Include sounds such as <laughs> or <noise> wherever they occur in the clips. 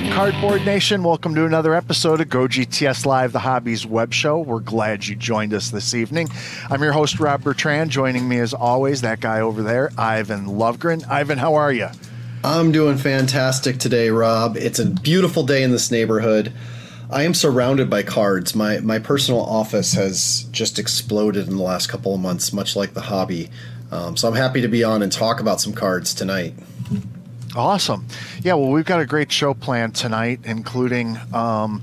Up, Cardboard Nation? Welcome to another episode of Go GTS Live, the Hobbies web show. We're glad you joined us this evening. I'm your host, Rob Bertrand. Joining me, as always, that guy over there, Ivan Lovegren. Ivan, how are you? I'm doing fantastic today, Rob. It's a beautiful day in this neighborhood. I am surrounded by cards. My my personal office has just exploded in the last couple of months, much like the hobby. Um, so I'm happy to be on and talk about some cards tonight. Awesome. Yeah, well, we've got a great show planned tonight, including um,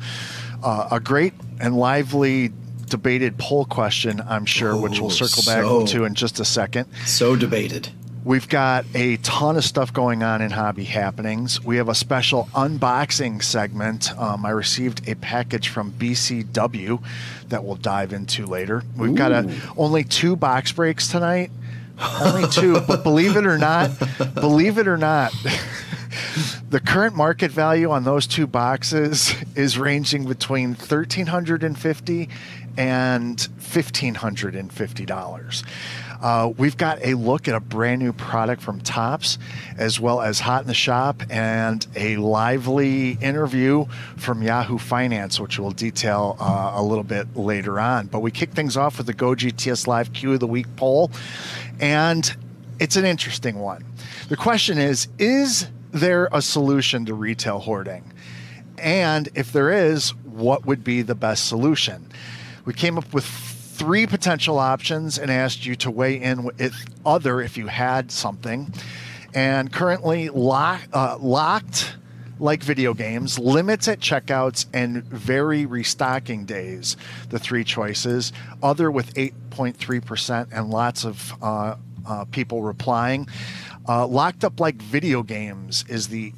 uh, a great and lively debated poll question, I'm sure, oh, which we'll circle back so, to in just a second. So debated. We've got a ton of stuff going on in Hobby Happenings. We have a special unboxing segment. Um, I received a package from BCW that we'll dive into later. We've Ooh. got a, only two box breaks tonight. Only two, but believe it or not, believe it or not, the current market value on those two boxes is ranging between thirteen hundred and fifty and fifteen hundred and fifty dollars. Uh, we've got a look at a brand new product from Topps, as well as Hot in the Shop, and a lively interview from Yahoo Finance, which we'll detail uh, a little bit later on. But we kick things off with the Go GTS Live Q of the Week poll, and it's an interesting one. The question is Is there a solution to retail hoarding? And if there is, what would be the best solution? We came up with three potential options and asked you to weigh in with other if you had something. And currently lock, uh, locked like video games, limits at checkouts, and very restocking days. The three choices. Other with 8.3% and lots of uh, uh, people replying. Uh, locked up like video games is the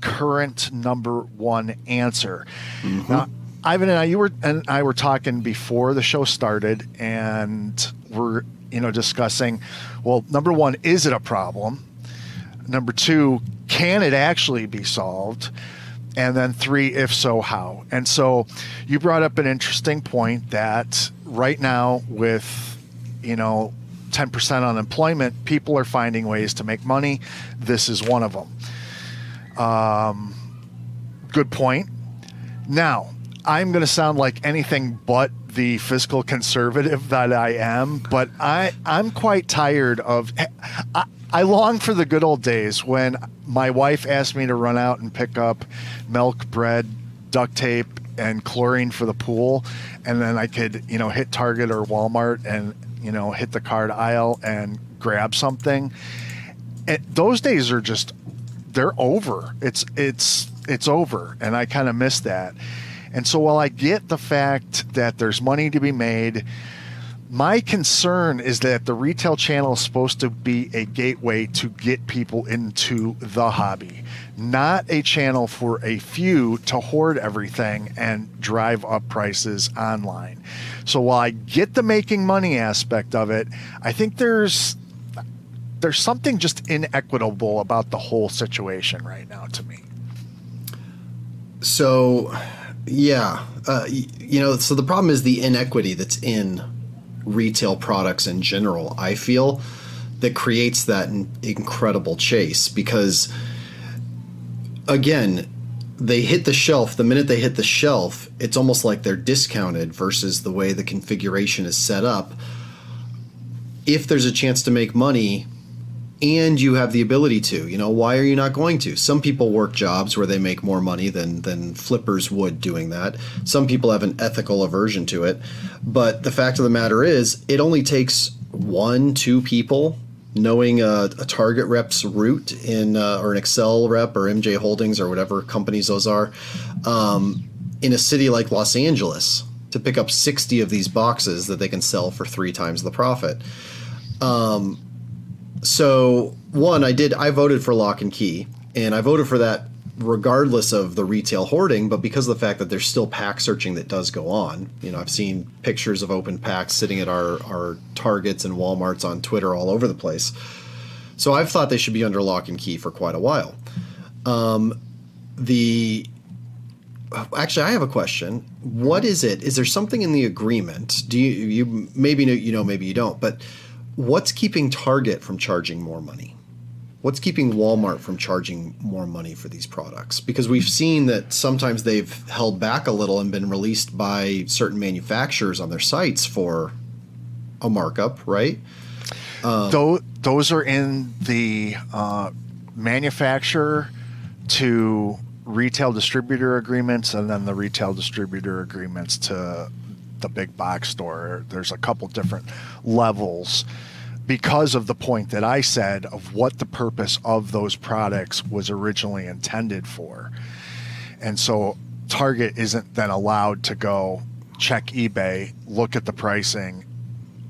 current number one answer. Mm-hmm. Now, Ivan and I, you were and I were talking before the show started, and we're you know discussing. Well, number one, is it a problem? Number two, can it actually be solved? And then three, if so, how? And so, you brought up an interesting point that right now, with you know 10% unemployment, people are finding ways to make money. This is one of them. Um, good point. Now, I'm going to sound like anything but the fiscal conservative that I am, but I I'm quite tired of. I, I long for the good old days when my wife asked me to run out and pick up milk, bread, duct tape, and chlorine for the pool, and then I could you know hit Target or Walmart and you know hit the card aisle and grab something. And those days are just they're over. It's it's it's over, and I kind of miss that. And so while I get the fact that there's money to be made, my concern is that the retail channel is supposed to be a gateway to get people into the hobby, not a channel for a few to hoard everything and drive up prices online. So while I get the making money aspect of it, I think there's there's something just inequitable about the whole situation right now to me. So yeah, uh, you know, so the problem is the inequity that's in retail products in general. I feel that creates that incredible chase because, again, they hit the shelf. The minute they hit the shelf, it's almost like they're discounted versus the way the configuration is set up. If there's a chance to make money, and you have the ability to you know why are you not going to? Some people work jobs where they make more money than than flippers would doing that. Some people have an ethical aversion to it. But the fact of the matter is it only takes one two people knowing a, a target rep's route in uh, or an Excell rep or mj holdings or whatever companies those are um, in a city like los angeles to pick up 60 of these boxes that they can sell for three times the profit. Um, so one, I did. I voted for lock and key, and I voted for that regardless of the retail hoarding, but because of the fact that there's still pack searching that does go on. You know, I've seen pictures of open packs sitting at our our Targets and WalMarts on Twitter all over the place. So I've thought they should be under lock and key for quite a while. Um, the actually, I have a question. What is it? Is there something in the agreement? Do you you maybe know you know maybe you don't, but what's keeping Target from charging more money? What's keeping Walmart from charging more money for these products? Because we've seen that sometimes they've held back a little and been released by certain manufacturers on their sites for a markup, right? Um, those are in the uh, manufacturer to retail distributor agreements and then the retail distributor agreements to the big box store. There's a couple different levels because of the point that I said of what the purpose of those products was originally intended for. And so Target isn't then allowed to go check eBay, look at the pricing,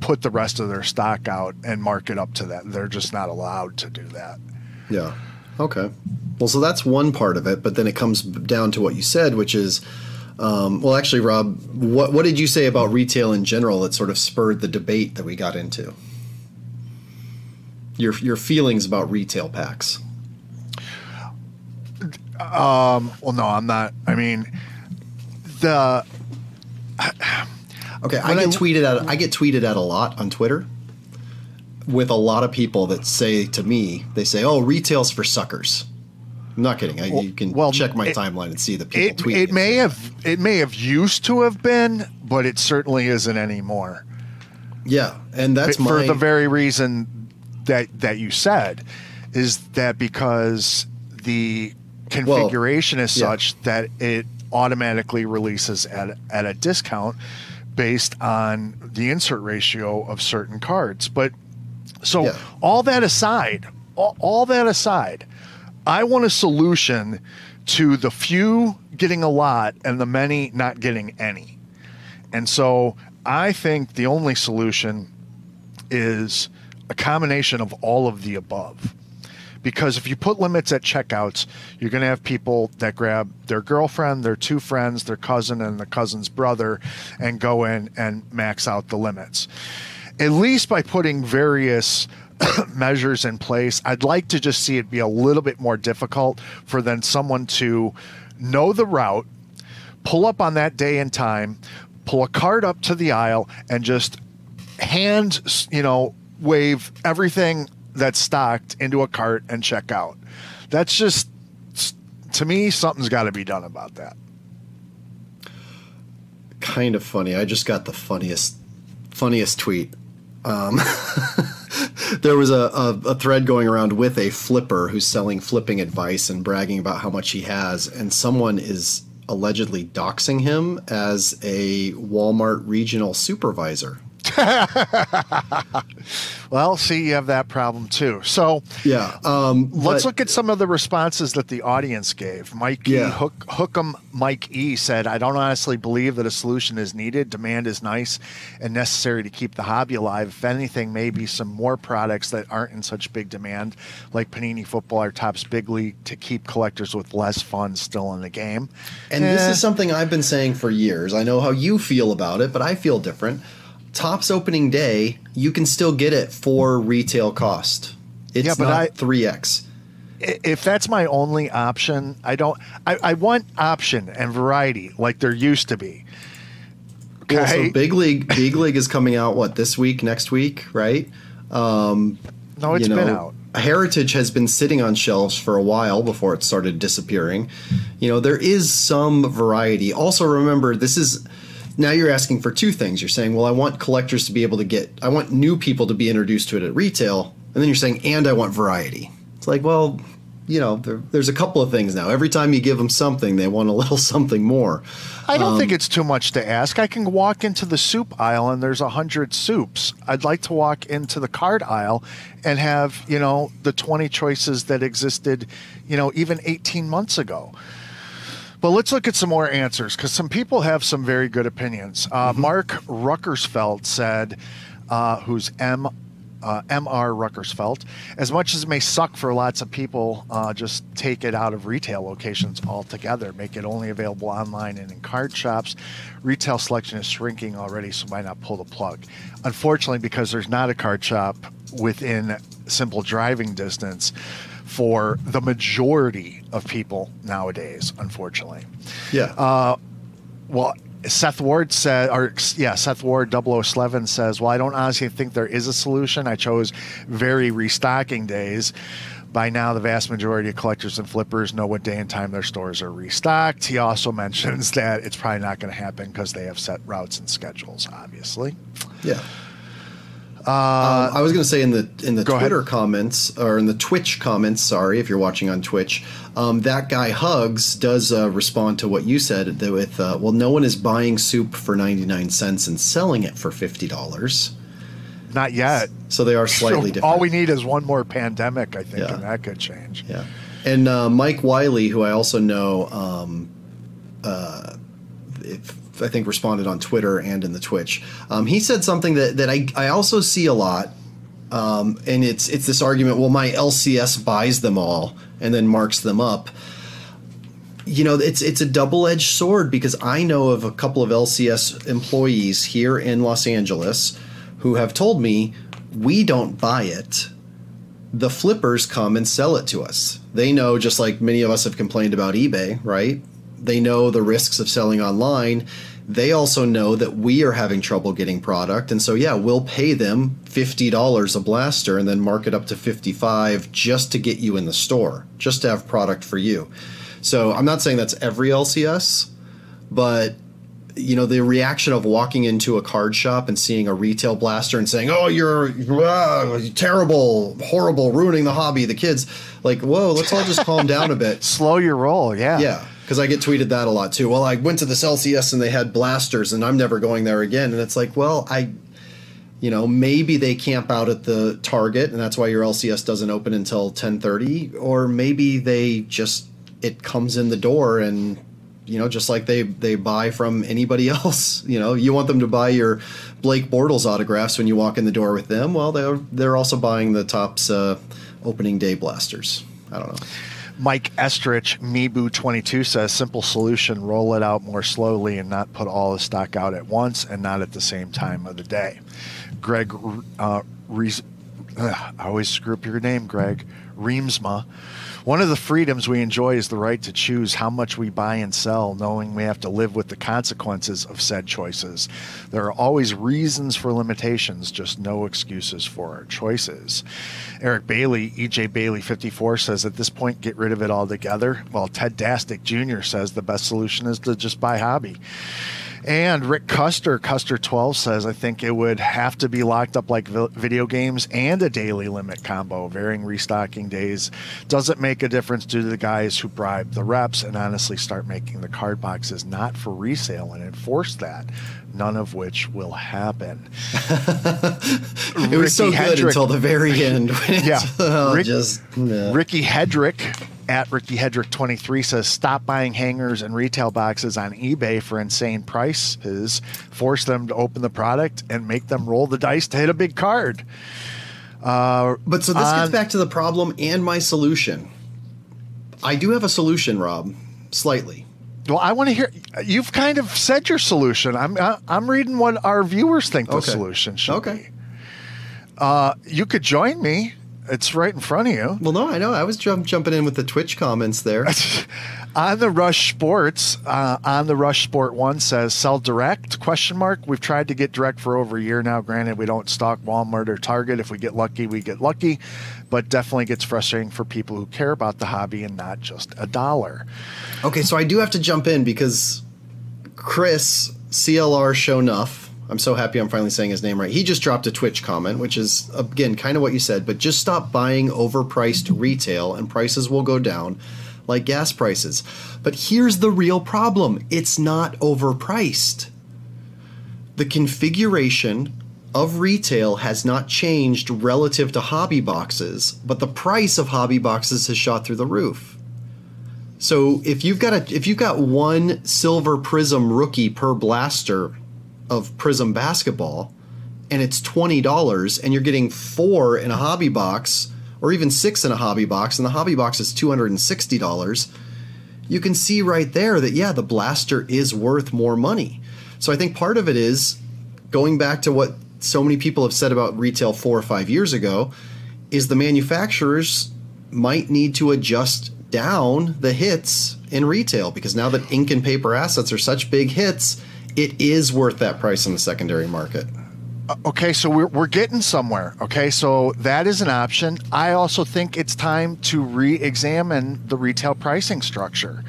put the rest of their stock out and mark it up to that. They're just not allowed to do that. Yeah. Okay. Well, so that's one part of it, but then it comes down to what you said, which is um, well, actually, Rob, what, what did you say about retail in general that sort of spurred the debate that we got into? your your feelings about retail packs. Um, well, no, I'm not. I mean, the okay. I get I, tweeted at I get tweeted at a lot on Twitter with a lot of people that say to me, they say, "Oh, retail's for suckers." I'm not kidding. I, you can well, check my it, timeline and see the people it, tweeting. It may have it may have used to have been, but it certainly isn't anymore. Yeah, and that's for my, the very reason that that you said is that because the configuration well, is such yeah. that it automatically releases at at a discount based on the insert ratio of certain cards. But so yeah. all that aside, all, all that aside, I want a solution to the few getting a lot and the many not getting any. And so I think the only solution is a combination of all of the above. Because if you put limits at checkouts, you're going to have people that grab their girlfriend, their two friends, their cousin, and the cousin's brother and go in and max out the limits. At least by putting various <coughs> measures in place, I'd like to just see it be a little bit more difficult for then someone to know the route, pull up on that day and time, pull a card up to the aisle, and just hand, you know, wave everything that's stocked into a cart and check out. That's just to me something's got to be done about that. Kind of funny. I just got the funniest funniest tweet. Um, <laughs> there was a, a, a, thread going around with a flipper who's selling flipping advice and bragging about how much he has, and someone is allegedly doxing him as a Walmart regional supervisor. <laughs> well, see, you have that problem too. So, yeah, um, let's but, look at some of the responses that the audience gave. Mike yeah. E, Hook, Hookem Mike E said, I don't honestly believe that a solution is needed. Demand is nice and necessary to keep the hobby alive. If anything, maybe some more products that aren't in such big demand, like Panini Football or Topps Big League, to keep collectors with less funds still in the game. And eh. this is something I've been saying for years. I know how you feel about it, but I feel different. Topps opening day, you can still get it for retail cost. It's yeah, but not three x. If that's my only option, I don't. I, I want option and variety like there used to be. Okay. Well, so big league, big league is coming out what this week, next week, right? Um, no, it's you know, been out. Heritage has been sitting on shelves for a while before it started disappearing. You know, there is some variety. Also, remember this is now you're asking for two things. You're saying, well, I want collectors to be able to get, I want new people to be introduced to it at retail. And then you're saying, and I want variety. It's like, well, you know, there, there's a couple of things now. Every time you give them something, they want a <laughs> little something more. I don't um, think it's too much to ask. I can walk into the soup aisle and there's a hundred soups. I'd like to walk into the card aisle and have, you know, the 20 choices that existed, you know, even 18 months ago. But let's look at some more answers because some people have some very good opinions. Uh, mm-hmm. Mark Ruckersfeld said, uh, who's M. Uh, Mr. Ruckersfeld. As much as it may suck for lots of people, uh, just take it out of retail locations altogether. Make it only available online and in card shops. Retail selection is shrinking already, so why not pull the plug? Unfortunately, because there's not a card shop within simple driving distance, for the majority of people nowadays, unfortunately. Yeah. Uh, well, Seth Ward said, or yeah, Seth Ward 0011 says, Well, I don't honestly think there is a solution. I chose very restocking days. By now, the vast majority of collectors and flippers know what day and time their stores are restocked. He also <laughs> mentions that it's probably not going to happen because they have set routes and schedules, obviously. Yeah. Uh, um, I was going to say in the in the Twitter ahead. comments or in the Twitch comments. Sorry if you're watching on Twitch. Um, that guy Hugs does uh, respond to what you said with, uh, "Well, no one is buying soup for 99 cents and selling it for fifty dollars." Not yet. So they are slightly so <laughs> different. All we need is one more pandemic, I think, yeah. and that could change. Yeah. And uh, Mike Wiley, who I also know, um, uh, if, I think responded on Twitter and in the Twitch. Um, he said something that, that I, I also see a lot, um, and it's it's this argument. Well, my LCS buys them all and then marks them up. You know, it's it's a double edged sword because I know of a couple of LCS employees here in Los Angeles who have told me we don't buy it. The flippers come and sell it to us. They know, just like many of us have complained about eBay, right? They know the risks of selling online. They also know that we are having trouble getting product. And so, yeah, we'll pay them $50 a blaster and then mark it up to 55 just to get you in the store, just to have product for you. So, I'm not saying that's every LCS, but you know the reaction of walking into a card shop and seeing a retail blaster and saying oh you're uh, terrible horrible ruining the hobby the kids like whoa let's all just calm down a bit <laughs> slow your roll yeah yeah because i get tweeted that a lot too well i went to this lcs and they had blasters and i'm never going there again and it's like well i you know maybe they camp out at the target and that's why your lcs doesn't open until 10.30 or maybe they just it comes in the door and you know, just like they they buy from anybody <laughs> else. You know, you want them to buy your Blake Bortles autographs when you walk in the door with them. Well, they're they're also buying the Topps uh, opening day blasters. I don't know. Mike Estrich, Mibu22 says simple solution: roll it out more slowly and not put all the stock out at once and not at the same time of the day. Greg, uh, Rees, uh, I always screw up your name, Greg Reemsma one of the freedoms we enjoy is the right to choose how much we buy and sell, knowing we have to live with the consequences of said choices. There are always reasons for limitations, just no excuses for our choices. Eric Bailey, EJ Bailey 54 says at this point, get rid of it altogether. While Ted Dastic Jr. says the best solution is to just buy hobby. And Rick Custer, Custer12 says, I think it would have to be locked up like video games and a daily limit combo. Varying restocking days doesn't make a difference due to the guys who bribe the reps and honestly start making the card boxes not for resale and enforce that. None of which will happen. <laughs> it Ricky was so good Hedrick, until the very end. <laughs> yeah. <laughs> Rick, just, yeah. Ricky Hedrick at Ricky Hedrick 23 says stop buying hangers and retail boxes on eBay for insane prices. Force them to open the product and make them roll the dice to hit a big card. Uh, but so this on, gets back to the problem and my solution. I do have a solution, Rob, slightly. Well, I want to hear. You've kind of said your solution. I'm I'm reading what our viewers think the okay. solution should okay. be. Uh, you could join me it's right in front of you. Well, no, I know. I was jump, jumping in with the Twitch comments there. <laughs> on the Rush Sports, uh, on the Rush Sport One says sell direct? Question mark. We've tried to get direct for over a year now. Granted, we don't stock Walmart or Target. If we get lucky, we get lucky, but definitely gets frustrating for people who care about the hobby and not just a dollar. Okay, so I do have to jump in because Chris CLR Show Enough I'm so happy I'm finally saying his name right. He just dropped a Twitch comment, which is, again, kind of what you said, but just stop buying overpriced retail and prices will go down like gas prices. But here's the real problem it's not overpriced. The configuration of retail has not changed relative to hobby boxes, but the price of hobby boxes has shot through the roof. So if you've got a if you've got one silver prism rookie per blaster of Prism basketball and it's $20 and you're getting four in a hobby box or even six in a hobby box and the hobby box is $260 you can see right there that yeah the blaster is worth more money. So i think part of it is going back to what so many people have said about retail four or five years ago is the manufacturers might need to adjust down the hits in retail because now that ink and paper assets are such big hits it is worth that price in the secondary market. Uh, okay, so we're, we're getting somewhere. Okay, so that is an option. I also think it's time to re examine the retail pricing structure.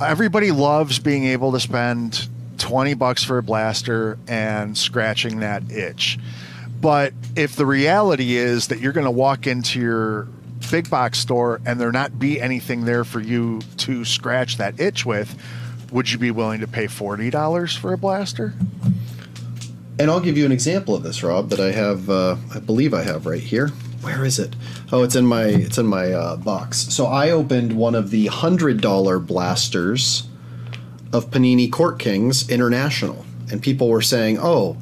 Everybody loves being able to spend 20 bucks for a blaster and scratching that itch. But if the reality is that you're going to walk into your big box store and there not be anything there for you to scratch that itch with, would you be willing to pay $40 for a blaster? And I'll give you an example of this, Rob, that I have. Uh, I believe I have right here. Where is it? Oh, it's in my it's in my uh, box. So I opened one of the hundred dollar blasters of Panini Court Kings International, and people were saying, "Oh,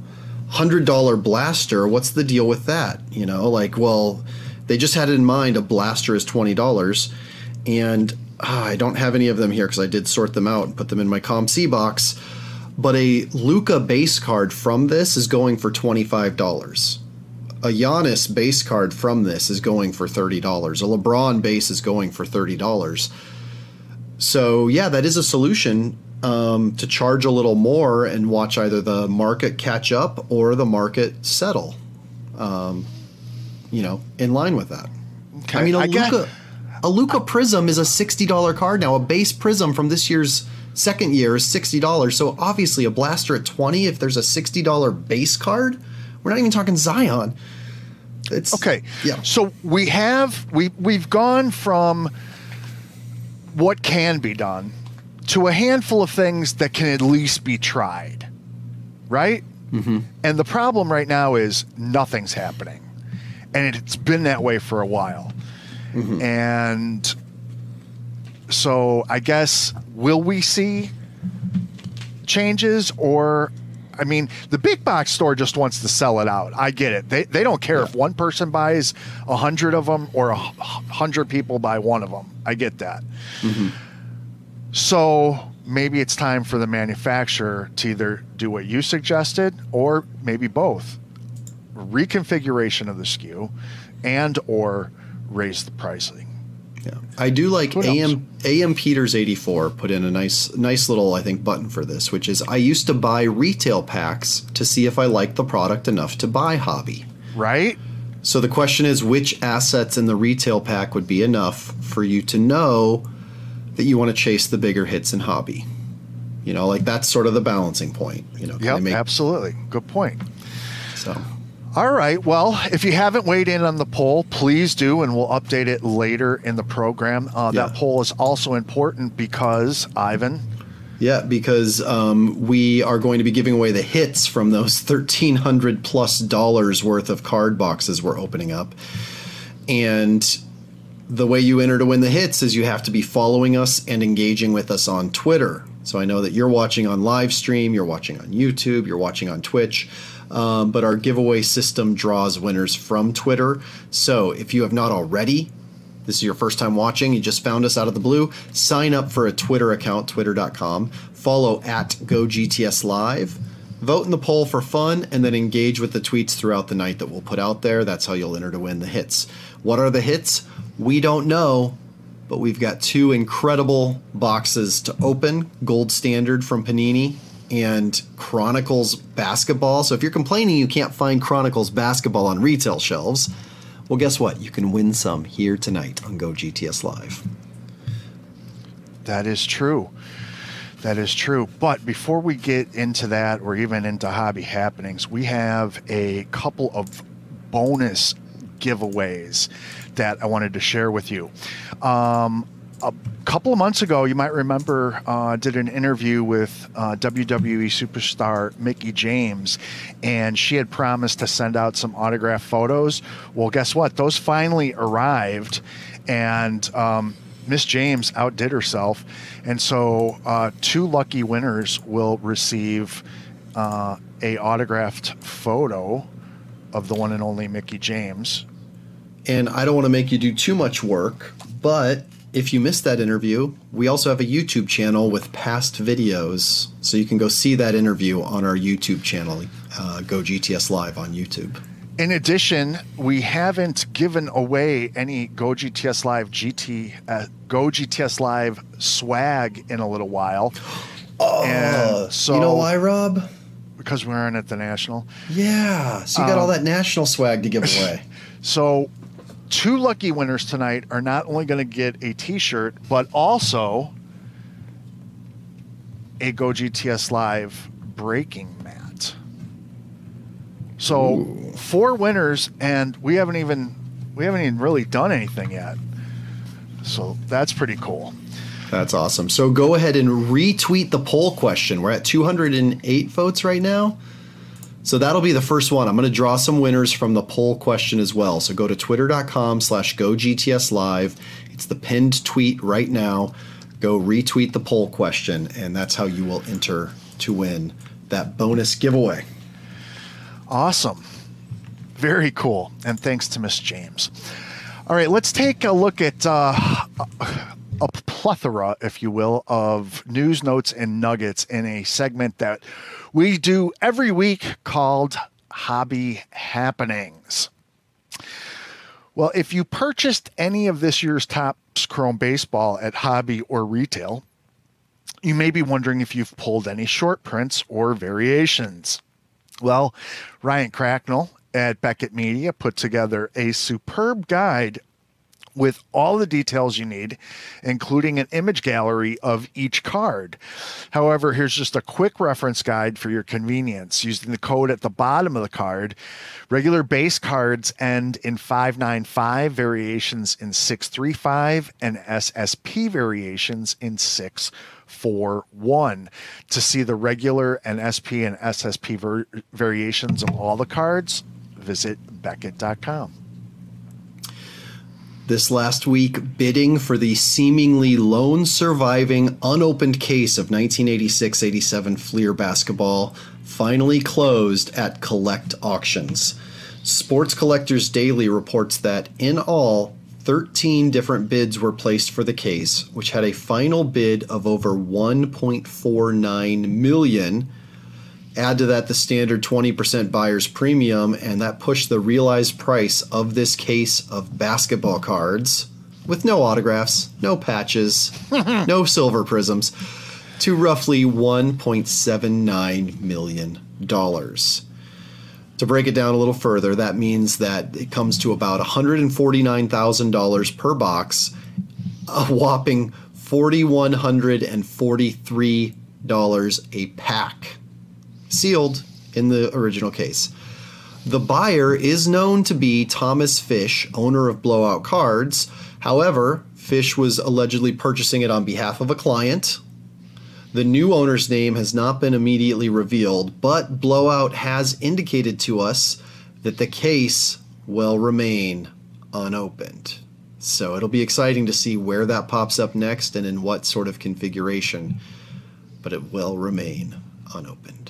hundred dollar blaster. What's the deal with that?" You know, like, well, they just had in mind a blaster is twenty dollars, and uh, I don't have any of them here because I did sort them out and put them in my COMC box but a Luka base card from this is going for $25. A Giannis base card from this is going for $30. A LeBron base is going for $30. So, yeah, that is a solution um, to charge a little more and watch either the market catch up or the market settle, um, you know, in line with that. Okay. I mean, a I Luka. A Luka Prism is a $60 card now. A base Prism from this year's Second year is $60. So obviously a blaster at 20 if there's a $60 base card. We're not even talking Zion. It's Okay. Yeah. So we have we we've gone from what can be done to a handful of things that can at least be tried. Right? Mm-hmm. And the problem right now is nothing's happening. And it's been that way for a while. Mm-hmm. And so I guess will we see changes or I mean, the big box store just wants to sell it out. I get it. They, they don't care yeah. if one person buys a hundred of them or a hundred people buy one of them. I get that. Mm-hmm. So maybe it's time for the manufacturer to either do what you suggested or maybe both reconfiguration of the SKU and or raise the pricing. Yeah, I do like AM AM Peters eighty four put in a nice nice little I think button for this, which is I used to buy retail packs to see if I liked the product enough to buy hobby. Right. So the question is, which assets in the retail pack would be enough for you to know that you want to chase the bigger hits in hobby? You know, like that's sort of the balancing point. You know, yeah, absolutely, good point. So all right. Well, if you haven't weighed in on the poll, please do, and we'll update it later in the program. Uh, yeah. That poll is also important because, Ivan. Yeah, because um, we are going to be giving away the hits from those <laughs> thirteen hundred plus dollars worth of card boxes we're opening up, and the way you enter to win the hits is you have to be following us and engaging with us on Twitter. So I know that you're watching on live stream, you're watching on YouTube, you're watching on Twitch. Um, but our giveaway system draws winners from Twitter. So if you have not already, this is your first time watching, you just found us out of the blue, sign up for a Twitter account, twitter.com, follow at GoGTS Live, vote in the poll for fun, and then engage with the tweets throughout the night that we'll put out there. That's how you'll enter to win the hits. What are the hits? We don't know, but we've got two incredible boxes to open Gold Standard from Panini and Chronicles basketball. So if you're complaining you can't find Chronicles basketball on retail shelves, well, guess what? You can win some here tonight on Go GTS Live. That is true. That is true. But before we get into that or even into hobby happenings, we have a couple of bonus giveaways that I wanted to share with you. Um, a couple of months ago, you might remember, uh, did an interview with uh, WWE superstar Mickie James, and she had promised to send out some autograph photos. Well, guess what? Those finally arrived, and um, Miss James outdid herself, and so uh, two lucky winners will receive uh, a autographed photo of the one and only Mickie James. And I don't want to make you do too much work, but if you missed that interview, we also have a YouTube channel with past videos, so you can go see that interview on our YouTube channel, uh, Go GTS Live on YouTube. In addition, we haven't given away any Go GTS Live GT uh, Go GTS Live swag in a little while. <gasps> Oh, so, you know why, Rob? because we aren't at the national. Yeah, so you got um, all that national swag to give away. <laughs> so, two lucky winners tonight are not only going to get a T-shirt, but also a Go GTS Live breaking mat. So, Ooh. four winners, and we haven't even we haven't even really done anything yet. So that's pretty cool. That's awesome. So go ahead and retweet the poll question. We're at 208 votes right now. So that'll be the first one. I'm going to draw some winners from the poll question as well. So go to twitter.com slash gogtslive. It's the pinned tweet right now. Go retweet the poll question, and that's how you will enter to win that bonus giveaway. Awesome. Very cool. And thanks to Miss James. All right, let's take a look at uh, a plethora, if you will, of news notes and nuggets in a segment that we do every week called Hobby Happenings. Well, if you purchased any of this year's Topps Chrome Baseball at hobby or retail, you may be wondering if you've pulled any short prints or variations. Well, Ryan Cracknell at Beckett Media put together a superb guide with all the details you need, including an image gallery of each card. However, here's just a quick reference guide for your convenience. Using the code at the bottom of the card, regular base cards end in 595, variations in 635, and SSP variations in 641. To see the regular and SP and SSP ver- variations of all the cards, visit Beckett.com. This last week, bidding for the seemingly lone surviving unopened case of 1986 87 Fleer basketball finally closed at Collect Auctions. Sports Collectors Daily reports that in all, 13 different bids were placed for the case, which had a final bid of over 1.49 million Add to that the standard 20% buyer's premium, and that pushed the realized price of this case of basketball cards, with no autographs, no patches, <laughs> no silver prisms, to roughly $1.79 million. To break it down a little further, that means that it comes to about $149,000 per box, a whopping $4,143 a pack sealed in the original case. The buyer is known to be Thomas Fish, owner of Blowout Cards. However, Fish was allegedly purchasing it on behalf of a client. The new owner's name has not been immediately revealed, but Blowout has indicated to us that the case will remain unopened. So it'll be exciting to see where that pops up next and in what sort of configuration, but it will remain unopened.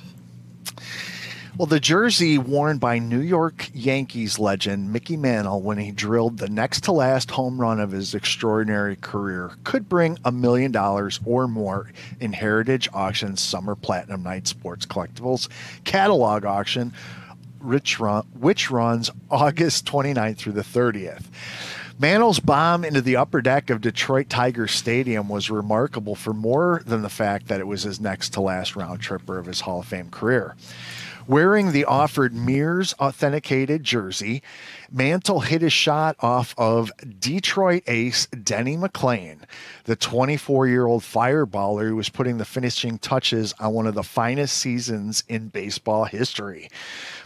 Well, the jersey worn by New York Yankees legend Mickey Mantle when he drilled the next to last home run of his extraordinary career could bring a million dollars or more in Heritage Auctions Summer Platinum Night Sports Collectibles catalog auction, which, run, which runs August 29th through the 30th. Mantle's bomb into the upper deck of Detroit Tiger Stadium was remarkable for more than the fact that it was his next to last round tripper of his Hall of Fame career. Wearing the offered Mears authenticated jersey, Mantle hit his shot off of Detroit ace Denny McLain, the 24 year old fireballer who was putting the finishing touches on one of the finest seasons in baseball history.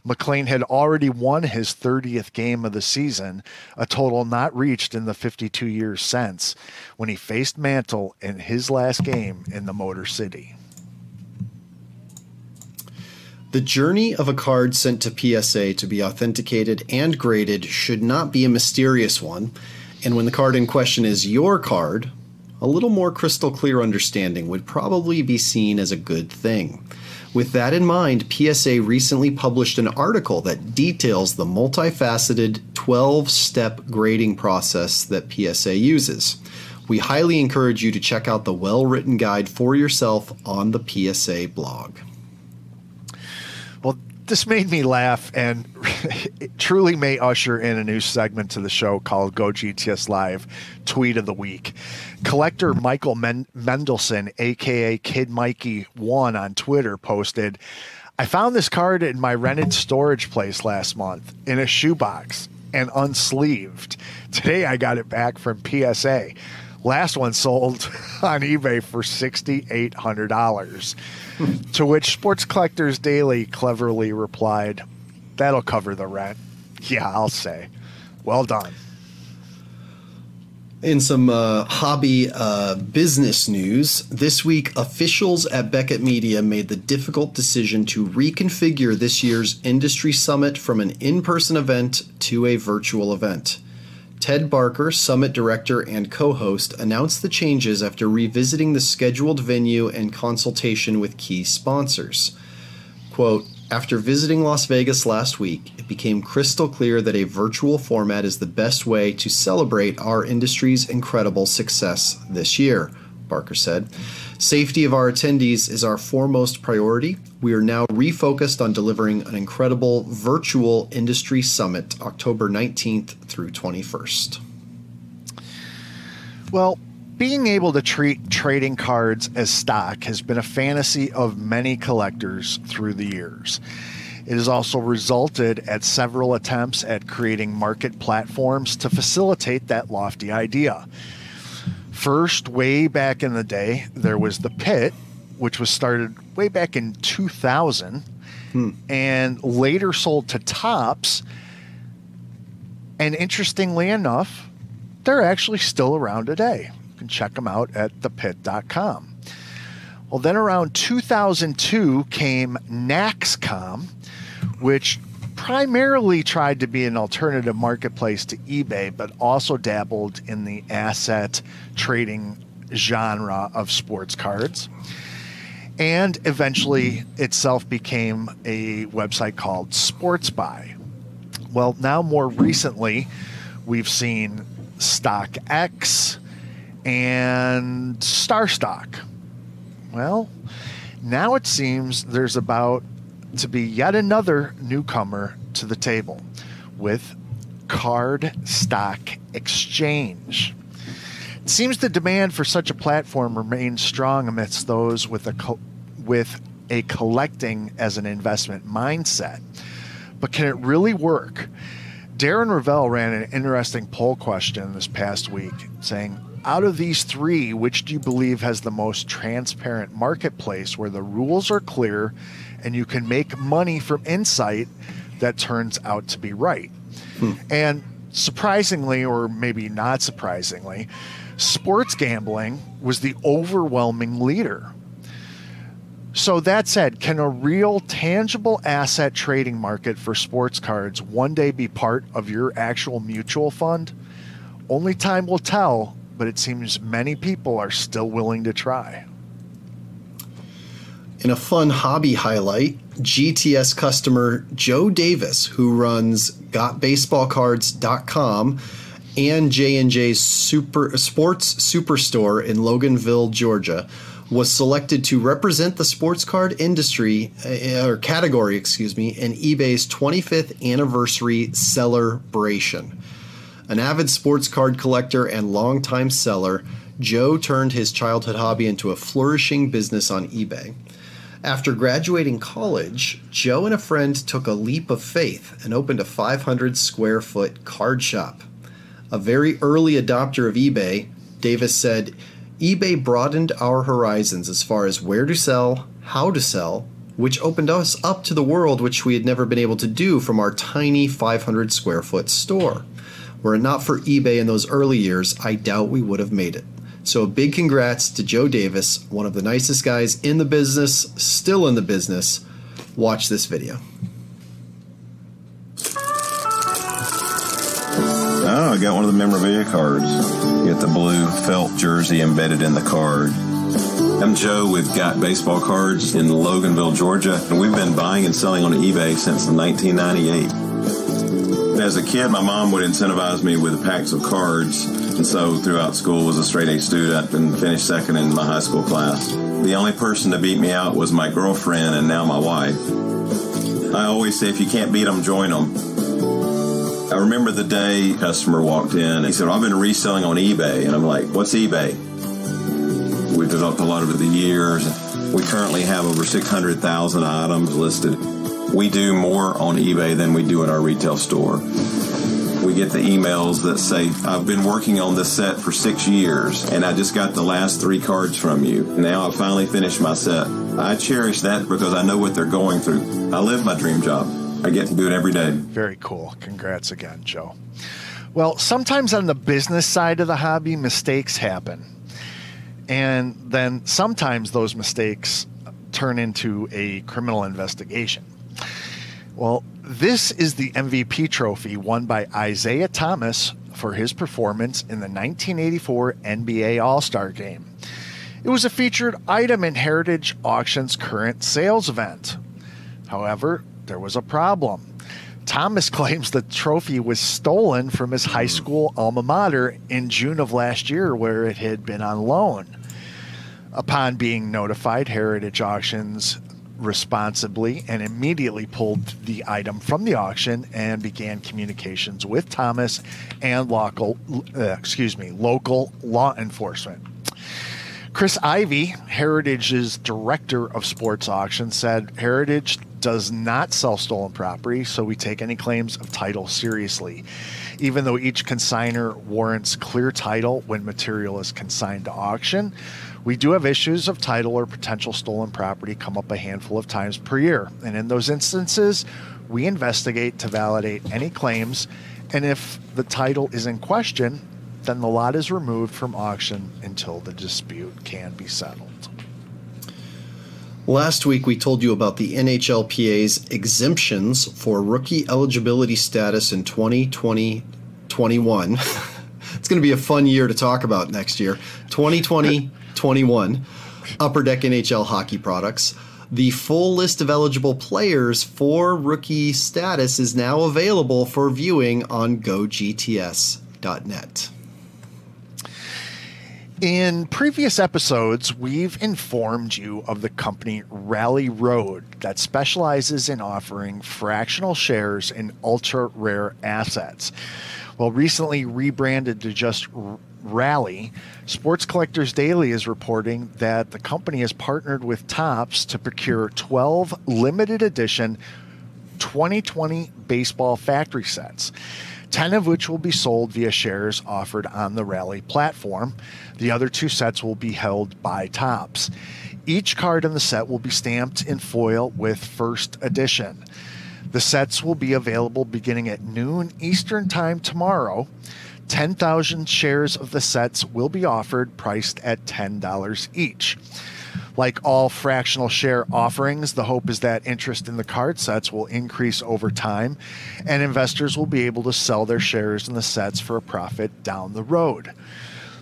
McLain had already won his 30th game of the season, a total not reached in the 52 years since, when he faced Mantle in his last game in the Motor City. The journey of a card sent to PSA to be authenticated and graded should not be a mysterious one, and when the card in question is your card, a little more crystal clear understanding would probably be seen as a good thing. With that in mind, PSA recently published an article that details the multifaceted 12 step grading process that PSA uses. We highly encourage you to check out the well written guide for yourself on the PSA blog this made me laugh and it <laughs> truly may usher in a new segment to the show called Go GTS Live Tweet of the Week. Collector Michael Men- Mendelson, aka Kid Mikey1 on Twitter, posted, I found this card in my rented storage place last month in a shoebox and unsleeved. Today I got it back from PSA. Last one sold <laughs> on eBay for $6,800. to which Sports Collectors Daily cleverly replied, That'll cover the rent. Yeah, I'll say. Well done. In some uh, hobby uh, business news, this week officials at Beckett Media made the difficult decision to reconfigure this year's industry summit from an in person event to a virtual event. Ted Barker, summit director and co host, announced the changes after revisiting the scheduled venue and consultation with key sponsors. Quote, after visiting Las Vegas last week, it became crystal clear that a virtual format is the best way to celebrate our industry's incredible success this year, Barker said. Safety of our attendees is our foremost priority. We are now refocused on delivering an incredible virtual industry summit October 19th through 21st. Well, being able to treat trading cards as stock has been a fantasy of many collectors through the years. It has also resulted at several attempts at creating market platforms to facilitate that lofty idea. First, way back in the day, there was the Pit, which was started way back in 2000 hmm. and later sold to Topps. And interestingly enough, they're actually still around today. You can check them out at thepit.com. Well, then around 2002 came Naxcom, which primarily tried to be an alternative marketplace to eBay, but also dabbled in the asset trading genre of sports cards. And eventually itself became a website called SportsBuy. Well, now more recently, we've seen StockX, and StarStock. Well, now it seems there's about to be yet another newcomer to the table with Card Stock Exchange. It seems the demand for such a platform remains strong amidst those with a co- with a collecting as an investment mindset. But can it really work? Darren Rovell ran an interesting poll question this past week saying, out of these three, which do you believe has the most transparent marketplace where the rules are clear and you can make money from insight that turns out to be right? Hmm. And surprisingly, or maybe not surprisingly, sports gambling was the overwhelming leader. So, that said, can a real tangible asset trading market for sports cards one day be part of your actual mutual fund? Only time will tell, but it seems many people are still willing to try. In a fun hobby highlight, GTS customer Joe Davis, who runs GotBaseballCards.com and J&J's Super Sports Superstore in Loganville, Georgia, was selected to represent the sports card industry uh, or category, excuse me, in eBay's 25th anniversary celebration. An avid sports card collector and longtime seller, Joe turned his childhood hobby into a flourishing business on eBay. After graduating college, Joe and a friend took a leap of faith and opened a 500 square foot card shop. A very early adopter of eBay, Davis said, eBay broadened our horizons as far as where to sell, how to sell, which opened us up to the world which we had never been able to do from our tiny 500 square foot store. Were it not for eBay in those early years, I doubt we would have made it. So, a big congrats to Joe Davis, one of the nicest guys in the business, still in the business. Watch this video. Oh, I got one of the memorabilia cards. Get the blue felt jersey embedded in the card. I'm Joe with Got Baseball Cards in Loganville, Georgia, and we've been buying and selling on eBay since 1998. As a kid, my mom would incentivize me with packs of cards, and so throughout school was a straight A student and finished second in my high school class. The only person to beat me out was my girlfriend and now my wife. I always say if you can't beat them, join them. I remember the day a customer walked in. He said, I've been reselling on eBay. And I'm like, what's eBay? We've developed a lot over the years. We currently have over 600,000 items listed. We do more on eBay than we do at our retail store. We get the emails that say, I've been working on this set for six years and I just got the last three cards from you. Now I finally finished my set. I cherish that because I know what they're going through. I live my dream job. I get to do it every day. Very cool. Congrats again, Joe. Well, sometimes on the business side of the hobby, mistakes happen. And then sometimes those mistakes turn into a criminal investigation. Well, this is the MVP trophy won by Isiah Thomas for his performance in the 1984 NBA All Star Game. It was a featured item in Heritage Auction's current sales event. However, there was a problem. Thomas <laughs> claims the trophy was stolen from his high hmm. school alma mater in June of last year, where it had been on loan. Upon being notified, Heritage Auctions responsibly and immediately pulled the item from the auction and began communications with Thomas and local, uh, excuse me, local law enforcement. Chris Ivy, Heritage's director of sports auctions, said Heritage does not sell stolen property, so we take any claims of title seriously. Even though each consigner warrants clear title when material is consigned to auction, we do have issues of title or potential stolen property come up a handful of times per year. And in those instances, we investigate to validate any claims. And if the title is in question, then the lot is removed from auction until the dispute can be settled. Last week, we told you about the NHLPA's exemptions for rookie eligibility status in 2020 21. <laughs> it's going to be a fun year to talk about next year. 2020 21, Upper Deck NHL hockey products. The full list of eligible players for rookie status is now available for viewing on gogts.net. In previous episodes, we've informed you of the company Rally Road that specializes in offering fractional shares in ultra rare assets. Well, recently rebranded to just Rally, Sports Collectors Daily is reporting that the company has partnered with Topps to procure 12 limited edition 2020 baseball factory sets. 10 of which will be sold via shares offered on the Rally platform. The other two sets will be held by Topps. Each card in the set will be stamped in foil with first edition. The sets will be available beginning at noon Eastern Time tomorrow. 10,000 shares of the sets will be offered, priced at $10 each. Like all fractional share offerings, the hope is that interest in the card sets will increase over time and investors will be able to sell their shares in the sets for a profit down the road.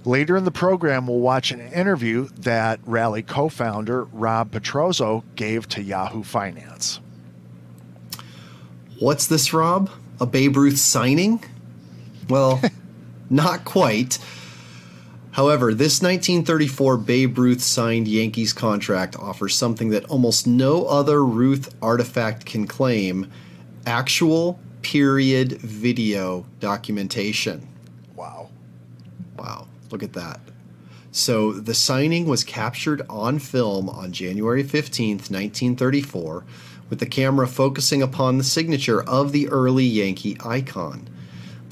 Later in the program, we'll watch an interview that Rally co founder Rob Petrozzo gave to Yahoo Finance. What's this, Rob? A Babe Ruth signing? Well, <laughs> not quite. However, this 1934 Babe Ruth signed Yankees contract offers something that almost no other Ruth artifact can claim actual period video documentation. Wow. Wow. Look at that. So the signing was captured on film on January 15th, 1934, with the camera focusing upon the signature of the early Yankee icon.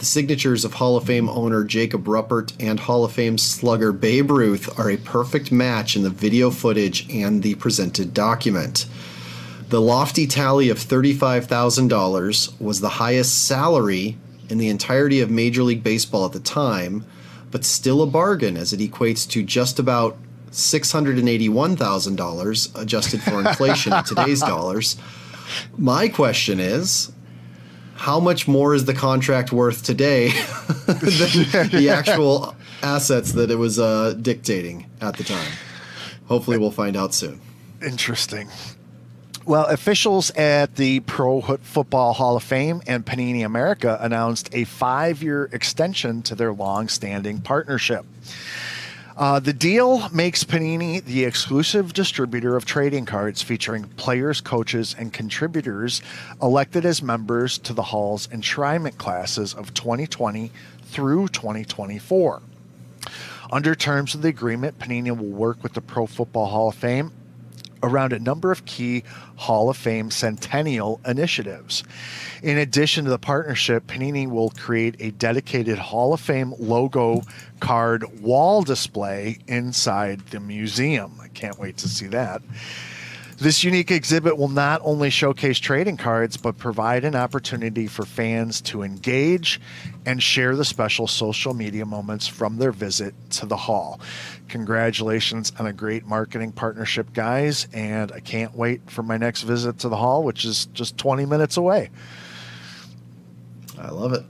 The signatures of Hall of Fame owner Jacob Ruppert and Hall of Fame slugger Babe Ruth are a perfect match in the video footage and the presented document. The lofty tally of $35,000 was the highest salary in the entirety of Major League Baseball at the time, but still a bargain as it equates to just about $681,000 adjusted for inflation in today's <laughs> dollars. My question is how much more is the contract worth today <laughs> than the <laughs> actual assets that it was uh, dictating at the time? Hopefully, we'll find out soon. Interesting. Well, officials at the Pro Football Hall of Fame and Panini America announced a five year extension to their long standing partnership. Uh, the deal makes Panini the exclusive distributor of trading cards featuring players, coaches, and contributors elected as members to the Hall's enshrinement classes of 2020 through 2024. Under terms of the agreement, Panini will work with the Pro Football Hall of Fame around a number of key Hall of Fame centennial initiatives. In addition to the partnership, Panini will create a dedicated Hall of Fame logo card wall display inside the museum. I can't wait to see that. This unique exhibit will not only showcase trading cards, but provide an opportunity for fans to engage and share the special social media moments from their visit to the hall. Congratulations on a great marketing partnership, guys, and I can't wait for my next visit to the hall, which is just 20 minutes away. I love it.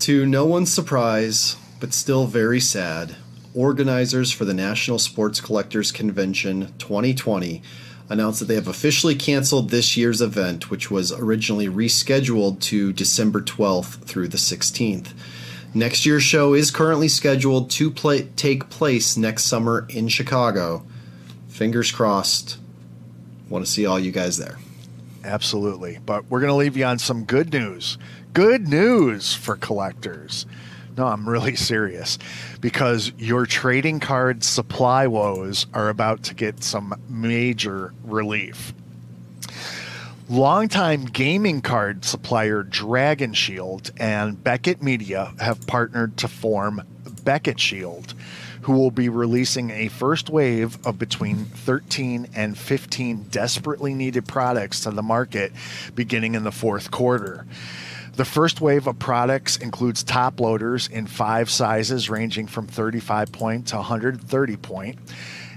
To no one's surprise, but still very sad, organizers for the National Sports Collectors Convention 2020 announced that they have officially canceled this year's event, which was originally rescheduled to December 12th through the 16th. Next year's show is currently scheduled to take place next summer in Chicago. Fingers crossed. Want to see all you guys there. Absolutely. But we're going to leave you on some good news. Good news for collectors. No, I'm really <laughs> serious because your trading card supply woes are about to get some major relief. Longtime gaming card supplier Dragon Shield and Beckett Media have partnered to form Beckett Shield, who will be releasing a first wave of between 13 and 15 desperately needed products to the market beginning in the fourth quarter. The first wave of products includes top loaders in five sizes ranging from 35 point to 130 point,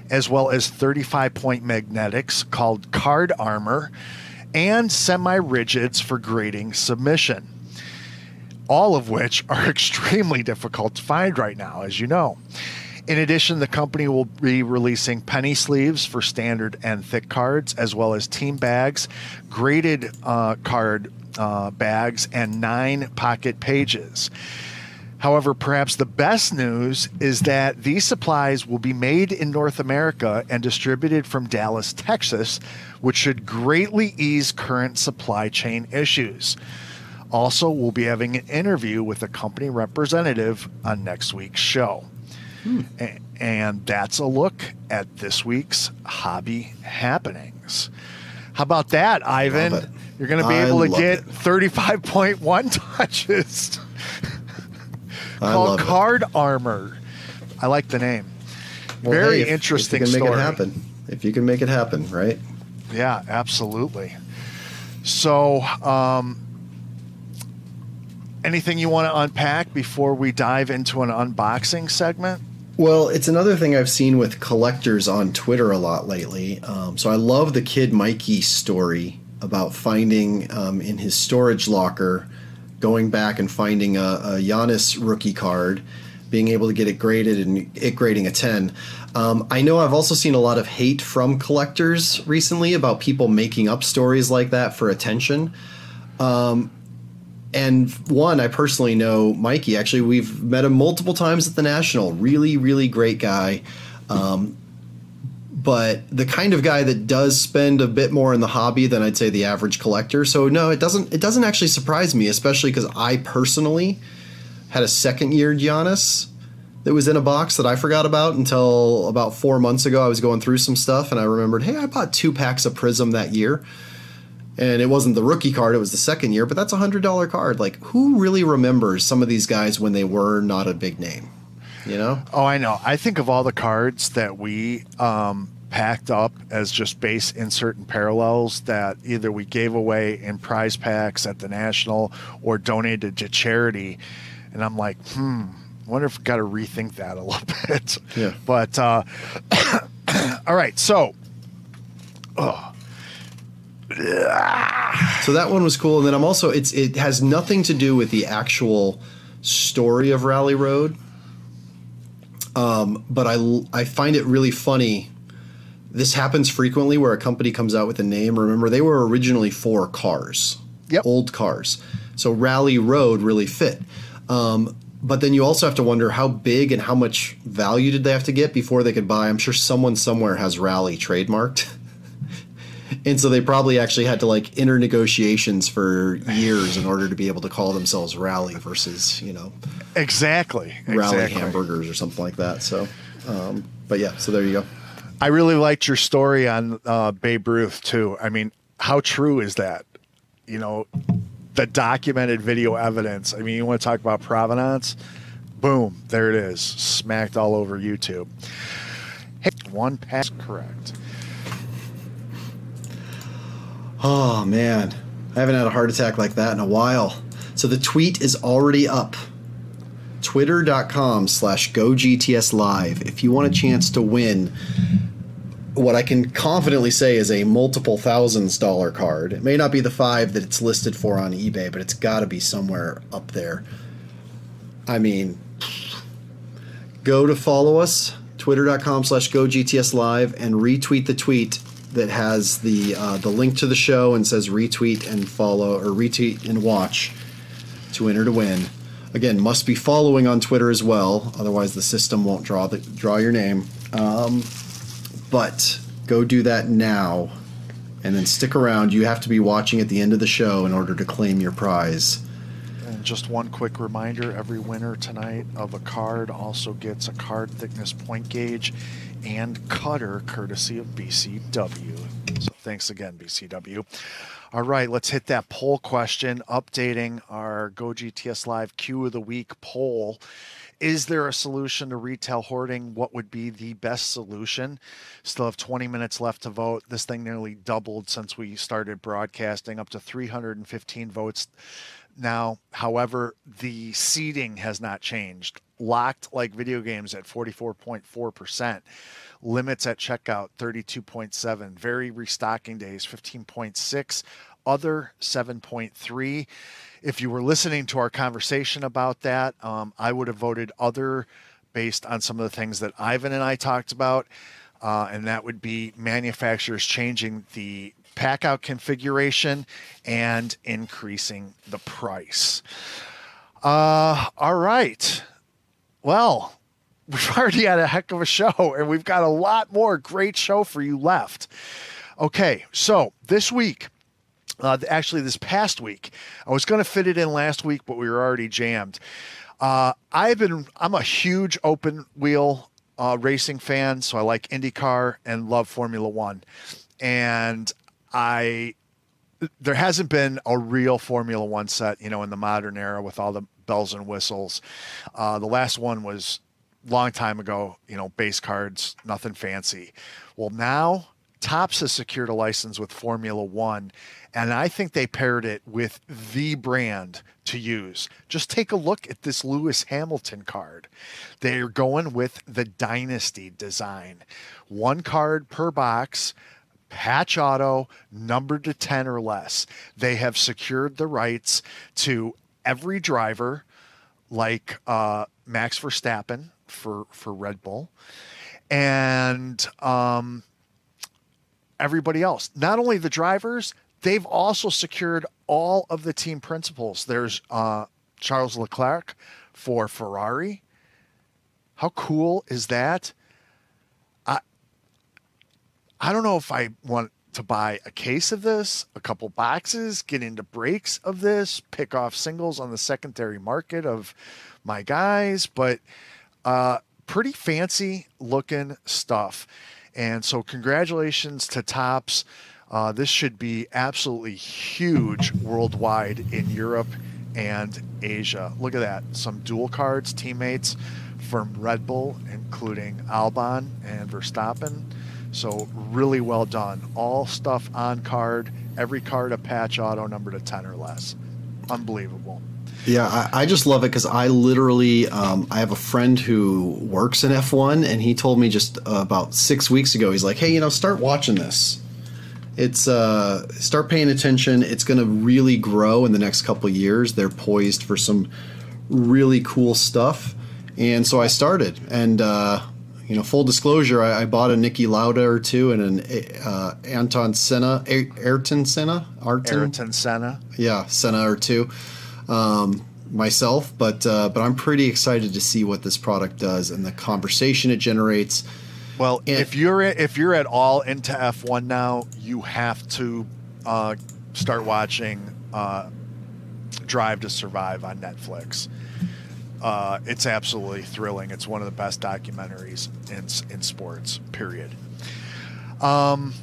as well as 35 point magnetics called card armor and semi rigids for grading submission. All of which <laughs> are extremely difficult to find right now, as you know. In addition, the company will be releasing penny sleeves for standard and thick cards, as well as team bags, graded uh, card uh, bags, and nine pocket pages. However, perhaps the best news is that these supplies will be made in North America and distributed from Dallas, Texas, which should greatly ease current supply chain issues. Also, we'll be having an interview with a company representative on next week's show. Hmm. And that's a look at this week's hobby happenings. How about that, Ivan? You're going to be I able to get it. 35.1 <laughs> touches. Called Card it. Armor. I like the name. Well, Very hey, if, interesting if you can story. Make it happen. If you can make it happen, right? Yeah, absolutely. So, um, anything you want to unpack before we dive into an unboxing segment? Well, it's another thing I've seen with collectors on Twitter a lot lately. Um, so I love the kid Mikey story about finding um, in his storage locker, going back and finding a, a Giannis rookie card, being able to get it graded and it grading a 10. Um, I know I've also seen a lot of hate from collectors recently about people making up stories like that for attention. Um, and one, I personally know Mikey. Actually, we've met him multiple times at the National. Really, really great guy. Um, but the kind of guy that does spend a bit more in the hobby than I'd say the average collector. So no, it doesn't. It doesn't actually surprise me, especially because I personally had a second year Giannis that was in a box that I forgot about until about four months ago. I was going through some stuff and I remembered, hey, I bought two packs of Prism that year. And it wasn't the rookie card, it was the second year, but that's a $100 card. Like, who really remembers some of these guys when they were not a big name? You know? Oh, I know. I think of all the cards that we um, packed up as just base insert and parallels that either we gave away in prize packs at the National or donated to charity. And I'm like, hmm, wonder if got to rethink that a <laughs> little bit. Yeah. But, uh, <coughs> all right. So, oh. So that one was cool, and then I'm also it's it has nothing to do with the actual story of Rally Road, um, but I I find it really funny. This happens frequently where a company comes out with a name. Remember, they were originally for cars, yep. old cars. So Rally Road really fit. Um, but then you also have to wonder how big and how much value did they have to get before they could buy. I'm sure someone somewhere has Rally trademarked. <laughs> and so they probably actually had to like enter negotiations for years in order to be able to call themselves Rally versus you know exactly Rally exactly. hamburgers or something like that. So, um, but yeah, so there you go. I really liked your story on uh, Babe Ruth too. I mean, how true is that? You know, the documented video evidence. I mean, you want to talk about provenance? Boom, there it is, smacked all over YouTube. Hey, one pass correct. Oh man, I haven't had a heart attack like that in a while. So the tweet is already up. Twitter.com slash GoGTS Live. If you want a chance to win what I can confidently say is a multiple thousands dollar card. It may not be the five that it's listed for on eBay, but it's got to be somewhere up there. I mean, go to follow us, twitter.com slash GoGTS Live, and retweet the tweet that has the uh, the link to the show and says retweet and follow or retweet and watch to enter to win. Again, must be following on Twitter as well, otherwise the system won't draw the draw your name. Um, but go do that now and then stick around. You have to be watching at the end of the show in order to claim your prize. And just one quick reminder every winner tonight of a card also gets a card thickness point gauge and cutter courtesy of BCW. So thanks again, BCW. All right, let's hit that poll question, updating our Go GTS Live Q of the Week poll. Is there a solution to retail hoarding? What would be the best solution? Still have 20 minutes left to vote. This thing nearly doubled since we started broadcasting, up to 315 votes now. However, the seating has not changed. Locked like video games at 44.4%. Limits at checkout 32.7. Very restocking days 15.6. Other 7.3 if you were listening to our conversation about that, um, I would have voted other based on some of the things that Ivan and I talked about. Uh, and that would be manufacturers changing the pack out configuration and increasing the price. Uh, all right. Well, <laughs> we've already had a heck of a show, and we've got a lot more great show for you left. Okay, so this week, uh, actually, this past week, I was going to fit it in last week, but we were already jammed. Uh, I've been, I'm a huge open wheel uh, racing fan, so I like IndyCar and love Formula One. And I, there hasn't been a real Formula One set, you know, in the modern era with all the bells and whistles. Uh, the last one was long time ago, you know, base cards, nothing fancy. Well, now Topps has secured a license with Formula One, and I think they paired it with the brand to use. Just take a look at this Lewis Hamilton card. They're going with the Dynasty design. One card per box, patch auto, numbered to 10 or less. They have secured the rights to every driver, like uh, Max Verstappen for, for Red Bull. And um, everybody else. Not only the drivers, they've also secured all of the team principals. There's uh, Charles Leclerc for Ferrari. How cool is that? I I don't know if I want to buy a case of this, a couple boxes, get into breaks of this, pick off singles on the secondary market of my guys, but uh, pretty fancy looking stuff. And so, congratulations to Topps. Uh, this should be absolutely huge worldwide in Europe and Asia. Look at that. Some dual cards, teammates from Red Bull, including Albon and Verstappen. So, really well done. All stuff on card, every card a patch auto number to 10 or less. Unbelievable. Yeah, I, I, just love it because I literally um, I have a friend who works in F1, and he told me just about six weeks ago. He's like, "Hey, you know, start watching this. It's uh, start paying attention. It's going to really grow in the next couple years. They're poised for some really cool stuff." And so I started, and uh, you know, full disclosure, I, I, bought a Niki Lauda or two and an uh, Anton Senna, Ayrton Senna, Ayrton Senna, yeah, Senna or two um, myself, but uh, but I'm pretty excited to see what this product does and the conversation it generates. Well, and if you're if you're at all into F1 now, you have to uh, start watching uh, Drive to Survive on Netflix. Uh, it's absolutely thrilling. It's one of the best documentaries in in sports. Period. Um,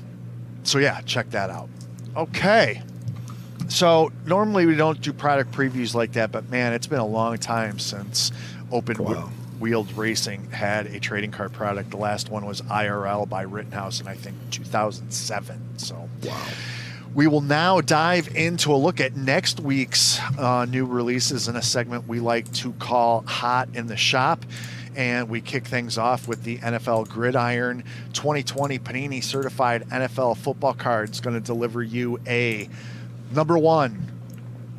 so yeah, check that out. Okay. So normally we don't do product previews like that, but man, it's been a long time since Open wow. Wheeled Racing had a trading card product. The last one was IRL by Rittenhouse in I think 2007. So wow. We will now dive into a look at next week's uh, new releases in a segment we like to call Hot in the Shop. And we kick things off with the NFL Gridiron 2020 Panini Certified NFL Football Cards, going to deliver you a number one,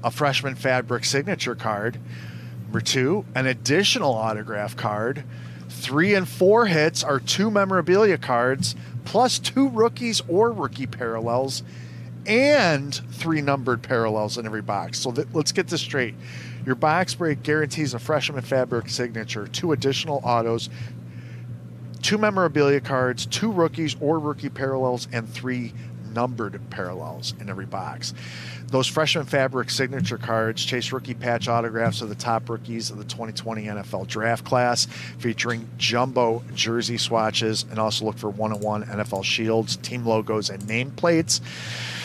a freshman fabric signature card. Number two, an additional autograph card. Three and four hits are two memorabilia cards, plus two rookies or rookie parallels and three numbered parallels in every box. So let's get this straight. Your box break guarantees a freshman fabric signature, two additional autos, two memorabilia cards, two rookies or rookie parallels, and three numbered parallels in every box. Those freshman fabric signature cards chase rookie patch autographs of the top rookies of the 2020 NFL draft class, featuring jumbo jersey swatches, and also look for one on one NFL shields, team logos, and nameplates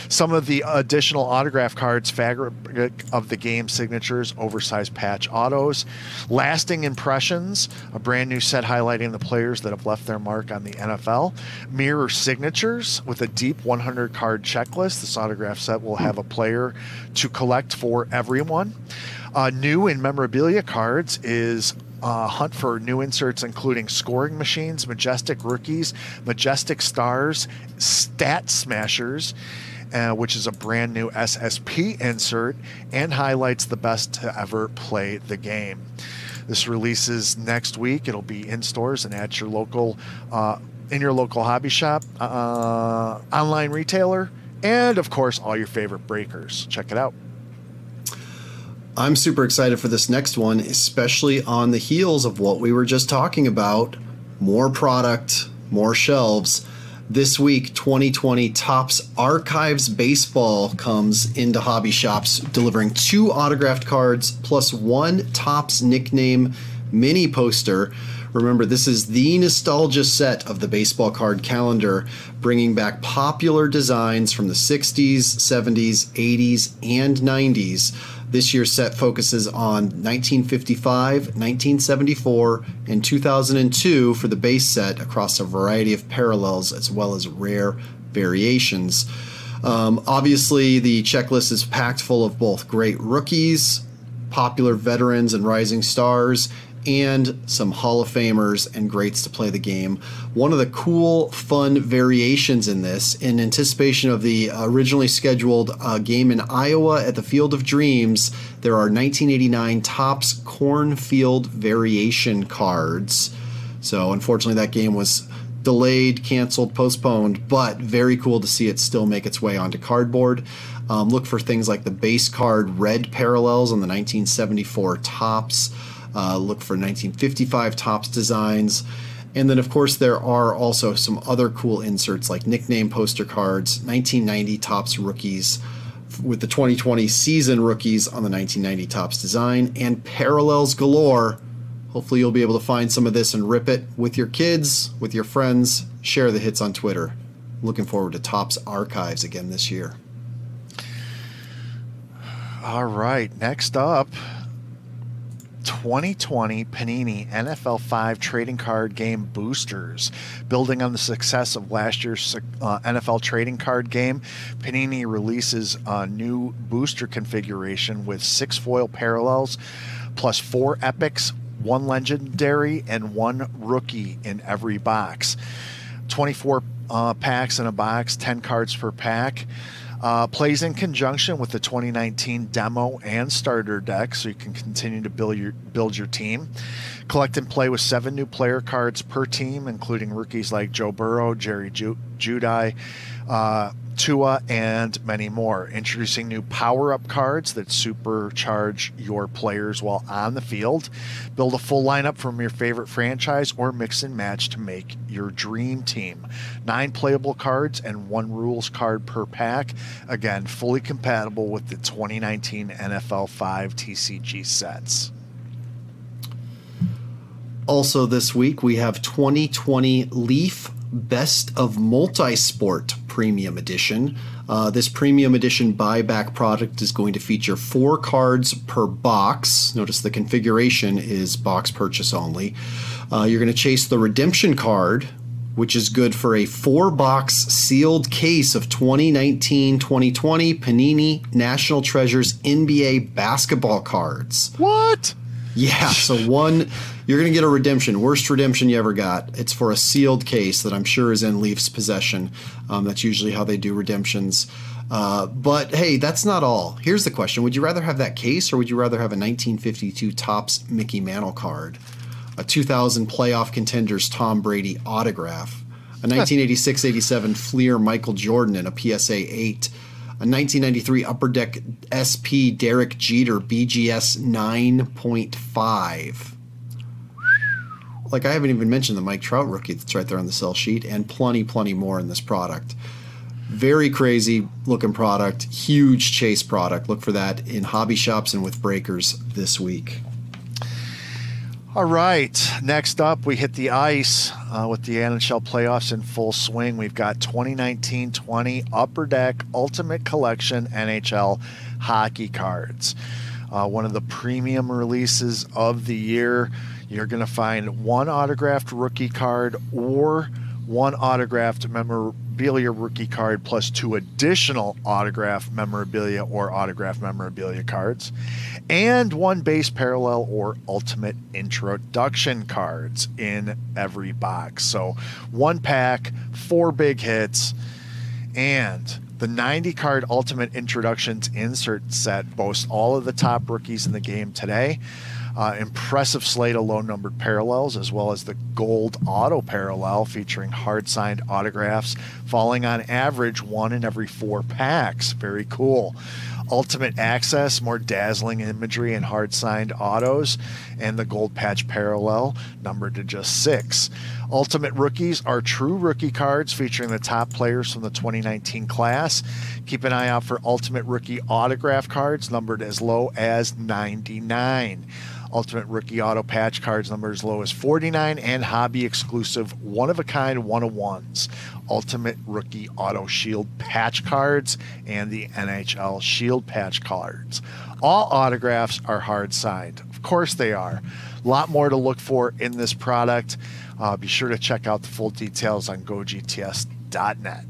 some of the additional autograph cards, fabric of the game signatures, oversized patch autos, lasting impressions, a brand new set highlighting the players that have left their mark on the NFL, mirror signatures with a deep 100 card checklist. This autograph set will have a player to collect for everyone. Uh, new in memorabilia cards is uh, hunt for new inserts, including scoring machines, majestic rookies, majestic stars, stat smashers, uh, which is a brand new SSP insert and highlights the best to ever play the game. This releases next week. It'll be in stores and at your local, uh, in your local hobby shop, uh, online retailer, and of course, all your favorite breakers. Check it out. I'm super excited for this next one, especially on the heels of what we were just talking about more product, more shelves. This week, 2020 Topps Archives Baseball comes into hobby shops, delivering two autographed cards plus one Topps nickname mini poster. Remember, this is the nostalgia set of the baseball card calendar, bringing back popular designs from the 60s, 70s, 80s, and 90s this year's set focuses on 1955, 1974, and 2002 for the base set across a variety of parallels as well as rare variations. Um, obviously, the checklist is packed full of both great rookies, popular veterans, and rising stars, and some Hall of Famers and greats to play the game. One of the cool, fun variations in this, in anticipation of the originally scheduled uh, game in Iowa at the Field of Dreams, there are 1989 Topps Cornfield variation cards. So, unfortunately, that game was delayed, canceled, postponed, but very cool to see it still make its way onto cardboard. Um, look for things like the base card red parallels on the 1974 Topps. Uh, look for 1955 Topps designs. And then, of course, there are also some other cool inserts like nickname poster cards, 1990 Topps rookies with the 2020 season rookies on the 1990 Topps design, and parallels galore. Hopefully, you'll be able to find some of this and rip it with your kids, with your friends. Share the hits on Twitter. Looking forward to Topps Archives again this year. All right, next up, 2020 Panini NFL 5 trading card game boosters. Building on the success of last year's uh, NFL trading card game, Panini releases a new booster configuration with six foil parallels, plus four epics, one legendary, and one rookie in every box. 24 uh, packs in a box, 10 cards per pack. Uh, plays in conjunction with the 2019 demo and starter deck, so you can continue to build your build your team. Collect and play with seven new player cards per team, including rookies like Joe Burrow, Jerry Ju- Jeudy, uh, Tua, and many more. Introducing new power up cards that supercharge your players while on the field. Build a full lineup from your favorite franchise or mix and match to make your dream team. Nine playable cards and one rules card per pack. Again, fully compatible with the 2019 NFL 5 TCG sets. Also, this week we have 2020 Leaf Best of Multisport Premium Edition. Uh, this premium edition buyback product is going to feature four cards per box. Notice the configuration is box purchase only. Uh, you're going to chase the redemption card, which is good for a four box sealed case of 2019 2020 Panini National Treasures NBA basketball cards. What? Yeah, so one, you're going to get a redemption, worst redemption you ever got. It's for a sealed case that I'm sure is in Leaf's possession. Um, that's usually how they do redemptions. Uh, but hey, that's not all. Here's the question Would you rather have that case or would you rather have a 1952 Topps Mickey Mantle card? A 2000 playoff contenders Tom Brady autograph? A 1986 87 Fleer Michael Jordan in a PSA 8? A 1993 Upper Deck SP Derek Jeter BGS 9.5. Like I haven't even mentioned the Mike Trout rookie that's right there on the sell sheet, and plenty, plenty more in this product. Very crazy looking product, huge chase product. Look for that in hobby shops and with breakers this week. All right. Next up, we hit the ice uh, with the NHL playoffs in full swing. We've got 2019 20 Upper Deck Ultimate Collection NHL hockey cards. Uh, one of the premium releases of the year. You're going to find one autographed rookie card or one autographed memorabilia rookie card plus two additional autographed memorabilia or autographed memorabilia cards, and one base parallel or ultimate introduction cards in every box. So one pack, four big hits, and the 90 card ultimate introductions insert set boasts all of the top rookies in the game today uh, impressive slate of low numbered parallels, as well as the gold auto parallel featuring hard signed autographs, falling on average one in every four packs. Very cool. Ultimate Access, more dazzling imagery and hard signed autos, and the Gold Patch Parallel, numbered to just six. Ultimate Rookies are true rookie cards featuring the top players from the 2019 class. Keep an eye out for Ultimate Rookie autograph cards, numbered as low as 99. Ultimate Rookie Auto Patch cards number as low as 49 and hobby exclusive one of a kind 101s. Ultimate Rookie Auto Shield Patch cards and the NHL Shield Patch cards. All autographs are hard signed. Of course they are. A lot more to look for in this product. Uh, be sure to check out the full details on gogts.net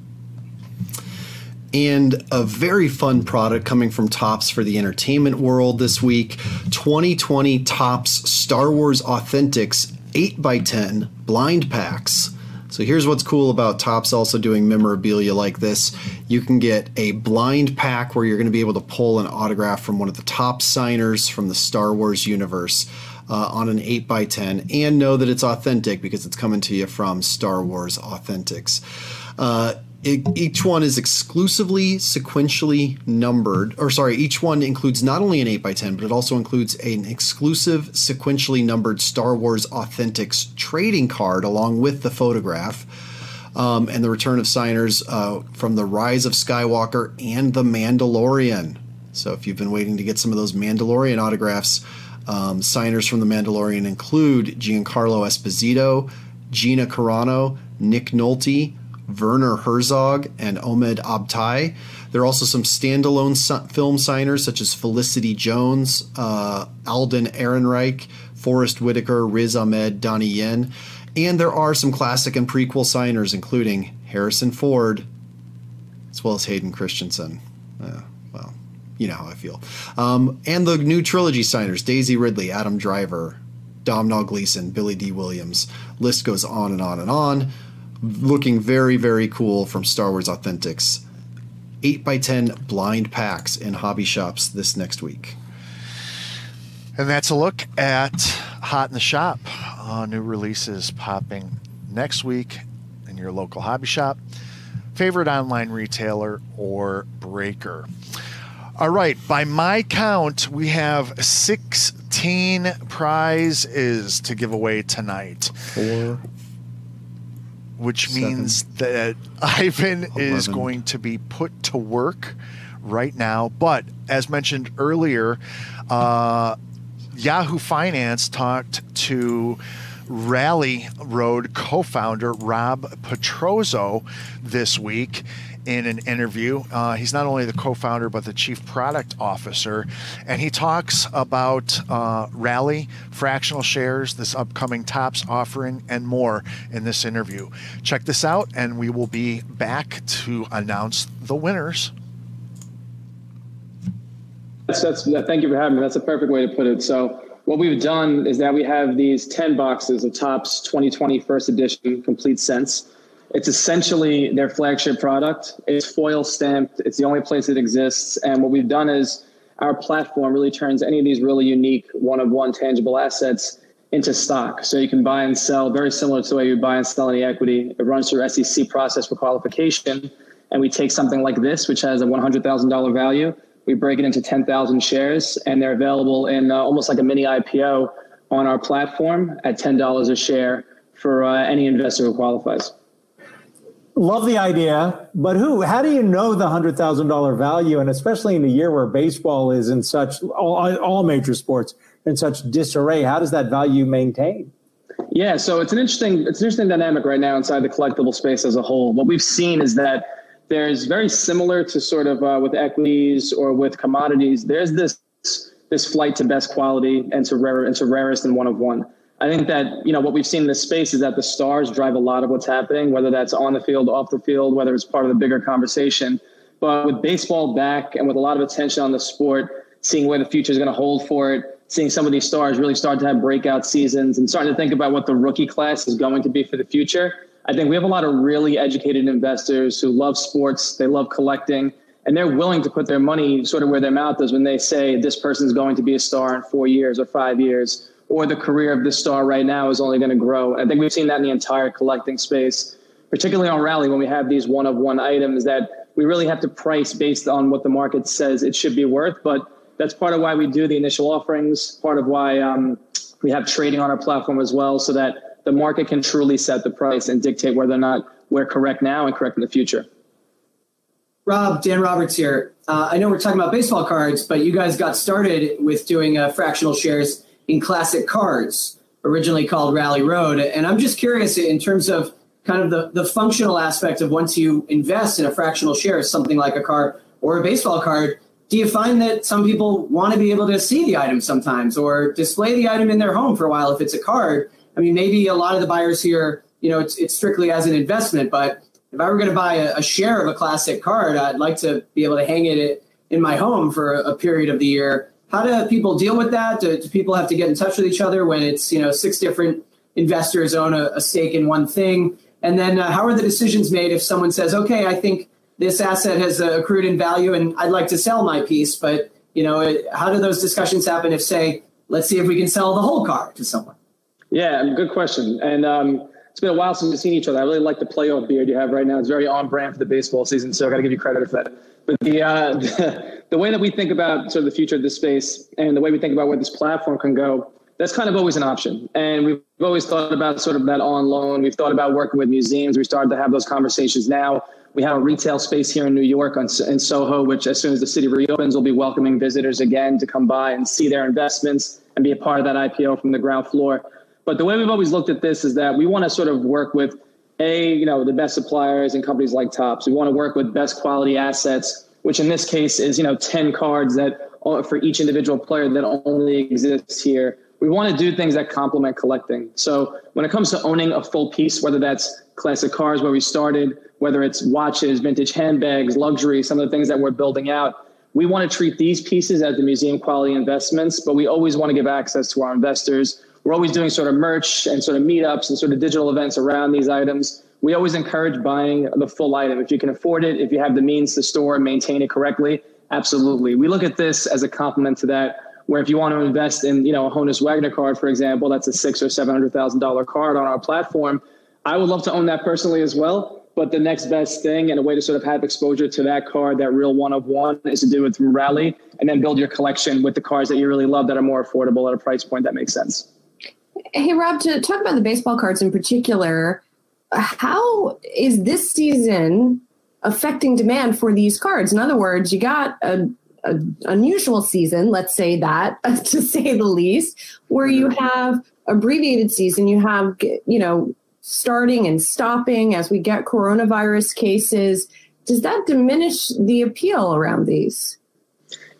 and a very fun product coming from Topps for the entertainment world this week 2020 Topps Star Wars Authentics 8x10 blind packs. So here's what's cool about Topps also doing memorabilia like this. You can get a blind pack where you're going to be able to pull an autograph from one of the top signers from the Star Wars universe. Uh, on an 8x10 and know that it's authentic because it's coming to you from Star Wars Authentics. Uh, each one is exclusively sequentially numbered, or sorry, each one includes not only an 8x10, but it also includes an exclusive sequentially numbered Star Wars Authentics trading card along with the photograph. Um, and the return of signers uh, from The Rise of Skywalker and The Mandalorian. So if you've been waiting to get some of those Mandalorian autographs, um, signers from The Mandalorian include Giancarlo Esposito, Gina Carano, Nick Nolte, Werner Herzog and Omid Abtahi. There are also some standalone film signers such as Felicity Jones, uh, Alden Ehrenreich, Forest Whitaker, Riz Ahmed, Donnie Yen. And there are some classic and prequel signers, including Harrison Ford, as well as Hayden Christensen. Uh, well, you know how I feel. Um, and the new trilogy signers Daisy Ridley, Adam Driver, Domhnall Gleeson, Billy Dee Williams. List goes on and on and on looking very, very cool from Star Wars Authentics. 8x10 blind packs in hobby shops this next week. And that's a look at Hot in the Shop. Uh, new releases popping next week in your local hobby shop, favorite online retailer, or breaker. All right, by my count, we have 16 prizes to give away tonight. Four, which Seven. means that <laughs> Ivan 11. is going to be put to work right now. But as mentioned earlier, uh, Yahoo Finance talked to Rally Road co founder Rob Petrozzo this week in an interview. Uh, he's not only the co founder, but the chief product officer. And he talks about uh, Rally, fractional shares, this upcoming Topps offering, and more in this interview. Check this out, and we will be back to announce the winners. That's, that's, thank you for having me. That's a perfect way to put it. So, what we've done is that we have these 10 boxes of Topps 2020 first edition complete sense it's essentially their flagship product. It's foil stamped. It's the only place it exists. And what we've done is our platform really turns any of these really unique one of one tangible assets into stock. So you can buy and sell very similar to the way you buy and sell any equity. It runs through SEC process for qualification. And we take something like this, which has a $100,000 value. We break it into 10,000 shares and they're available in uh, almost like a mini IPO on our platform at $10 a share for uh, any investor who qualifies. Love the idea, but who? How do you know the hundred thousand dollar value, and especially in a year where baseball is in such all, all major sports in such disarray? How does that value maintain? Yeah, so it's an interesting it's an interesting dynamic right now inside the collectible space as a whole. What we've seen is that there's very similar to sort of uh, with equities or with commodities. There's this this flight to best quality and to rare and to rarest and one of one. I think that you know what we've seen in this space is that the stars drive a lot of what's happening, whether that's on the field, off the field, whether it's part of the bigger conversation. But with baseball back and with a lot of attention on the sport, seeing where the future is going to hold for it, seeing some of these stars really start to have breakout seasons, and starting to think about what the rookie class is going to be for the future. I think we have a lot of really educated investors who love sports, they love collecting, and they're willing to put their money sort of where their mouth is when they say this person's going to be a star in four years or five years or the career of this star right now is only going to grow. I think we've seen that in the entire collecting space, particularly on Rally when we have these one of one items that we really have to price based on what the market says it should be worth. But that's part of why we do the initial offerings, part of why um, we have trading on our platform as well, so that the market can truly set the price and dictate whether or not we're correct now and correct in the future. Rob, Dan Roberts here. Uh, I know we're talking about baseball cards, but you guys got started with doing uh, fractional shares in classic cards, originally called Rally Road. And I'm just curious in terms of kind of the, the functional aspect of once you invest in a fractional share, of something like a car or a baseball card, do you find that some people want to be able to see the item sometimes or display the item in their home for a while if it's a card? I mean, maybe a lot of the buyers here, you know, it's, it's strictly as an investment, but if I were going to buy a, a share of a classic card, I'd like to be able to hang it in my home for a period of the year how do people deal with that? Do, do, people have to get in touch with each other when it's you know six different investors own a, a stake in one thing? And then uh, how are the decisions made if someone says, okay, I think this asset has uh, accrued in value and I'd like to sell my piece, but you know, it, how do those discussions happen if say, let's see if we can sell the whole car to someone? Yeah, good question. And um, it's been a while since we've seen each other. I really like the playoff beard you have right now. It's very on brand for the baseball season, so I got to give you credit for that. But the, uh, the, <laughs> the way that we think about sort of the future of this space and the way we think about where this platform can go, that's kind of always an option. And we've always thought about sort of that on loan. We've thought about working with museums. We started to have those conversations now. We have a retail space here in New York on, in Soho, which as soon as the city reopens, we'll be welcoming visitors again to come by and see their investments and be a part of that IPO from the ground floor. But the way we've always looked at this is that we want to sort of work with a, you know, the best suppliers and companies like Topps. We want to work with best quality assets, which in this case is, you know, 10 cards that for each individual player that only exists here. We want to do things that complement collecting. So when it comes to owning a full piece, whether that's classic cars where we started, whether it's watches, vintage handbags, luxury, some of the things that we're building out, we want to treat these pieces as the museum quality investments, but we always want to give access to our investors we're always doing sort of merch and sort of meetups and sort of digital events around these items. We always encourage buying the full item. If you can afford it, if you have the means to store and maintain it correctly, absolutely. We look at this as a complement to that. Where if you want to invest in, you know, a Honus Wagner card, for example, that's a six or seven hundred thousand dollar card on our platform. I would love to own that personally as well. But the next best thing and a way to sort of have exposure to that card, that real one of one, is to do it through Rally and then build your collection with the cards that you really love that are more affordable at a price point that makes sense. Hey, Rob, to talk about the baseball cards in particular, how is this season affecting demand for these cards? In other words, you got a, a unusual season, let's say that, <laughs> to say the least, where you mm-hmm. have abbreviated season. You have, you know, starting and stopping as we get coronavirus cases. Does that diminish the appeal around these?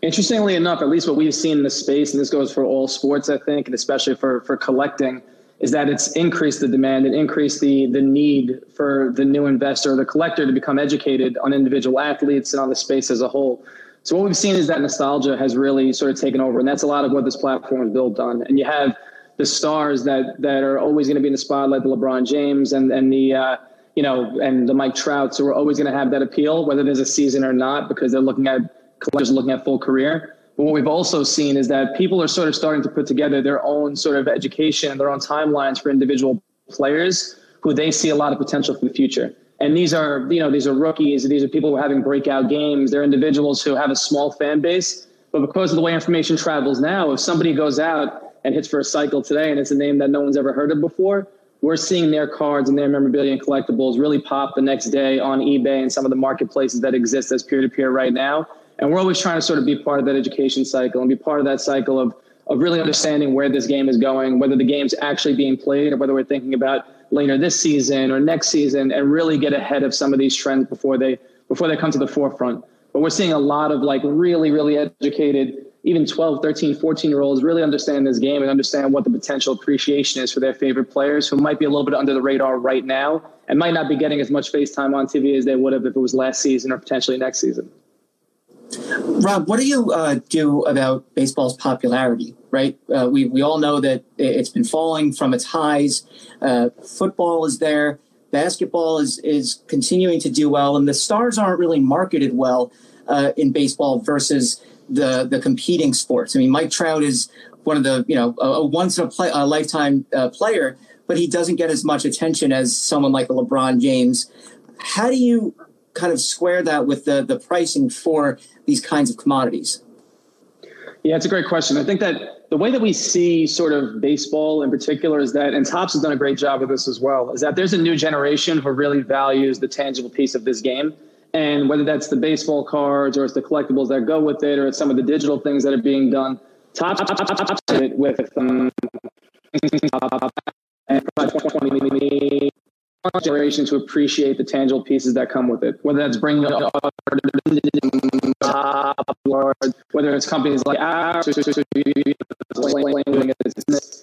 Interestingly enough, at least what we've seen in the space, and this goes for all sports, I think, and especially for for collecting, is that it's increased the demand and increased the the need for the new investor, the collector, to become educated on individual athletes and on the space as a whole. So what we've seen is that nostalgia has really sort of taken over, and that's a lot of what this platform is built on. And you have the stars that that are always going to be in the spotlight, the LeBron James and and the uh, you know and the Mike Trouts, who are always going to have that appeal, whether there's a season or not, because they're looking at collectors looking at full career. But what we've also seen is that people are sort of starting to put together their own sort of education, their own timelines for individual players who they see a lot of potential for the future. And these are, you know, these are rookies. These are people who are having breakout games. They're individuals who have a small fan base. But because of the way information travels now, if somebody goes out and hits for a cycle today, and it's a name that no one's ever heard of before. We're seeing their cards and their memorabilia and collectibles really pop the next day on eBay and some of the marketplaces that exist as peer to peer right now. And we're always trying to sort of be part of that education cycle and be part of that cycle of, of really understanding where this game is going, whether the game's actually being played or whether we're thinking about later this season or next season and really get ahead of some of these trends before they before they come to the forefront. But we're seeing a lot of like really, really educated even 12, 13, 14 year olds really understand this game and understand what the potential appreciation is for their favorite players who might be a little bit under the radar right now and might not be getting as much face time on TV as they would have if it was last season or potentially next season. Rob, what do you uh, do about baseball's popularity? Right, uh, we we all know that it's been falling from its highs. Uh, football is there, basketball is is continuing to do well, and the stars aren't really marketed well uh, in baseball versus the the competing sports. I mean, Mike Trout is one of the you know a, once in a, play, a lifetime uh, player, but he doesn't get as much attention as someone like a LeBron James. How do you kind of square that with the the pricing for these kinds of commodities? Yeah, it's a great question. I think that the way that we see sort of baseball in particular is that, and Topps has done a great job of this as well, is that there's a new generation who really values the tangible piece of this game. And whether that's the baseball cards or it's the collectibles that go with it or it's some of the digital things that are being done, top it with um, generation to appreciate the tangible pieces that come with it. Whether that's bringing Topps whether it's companies like ours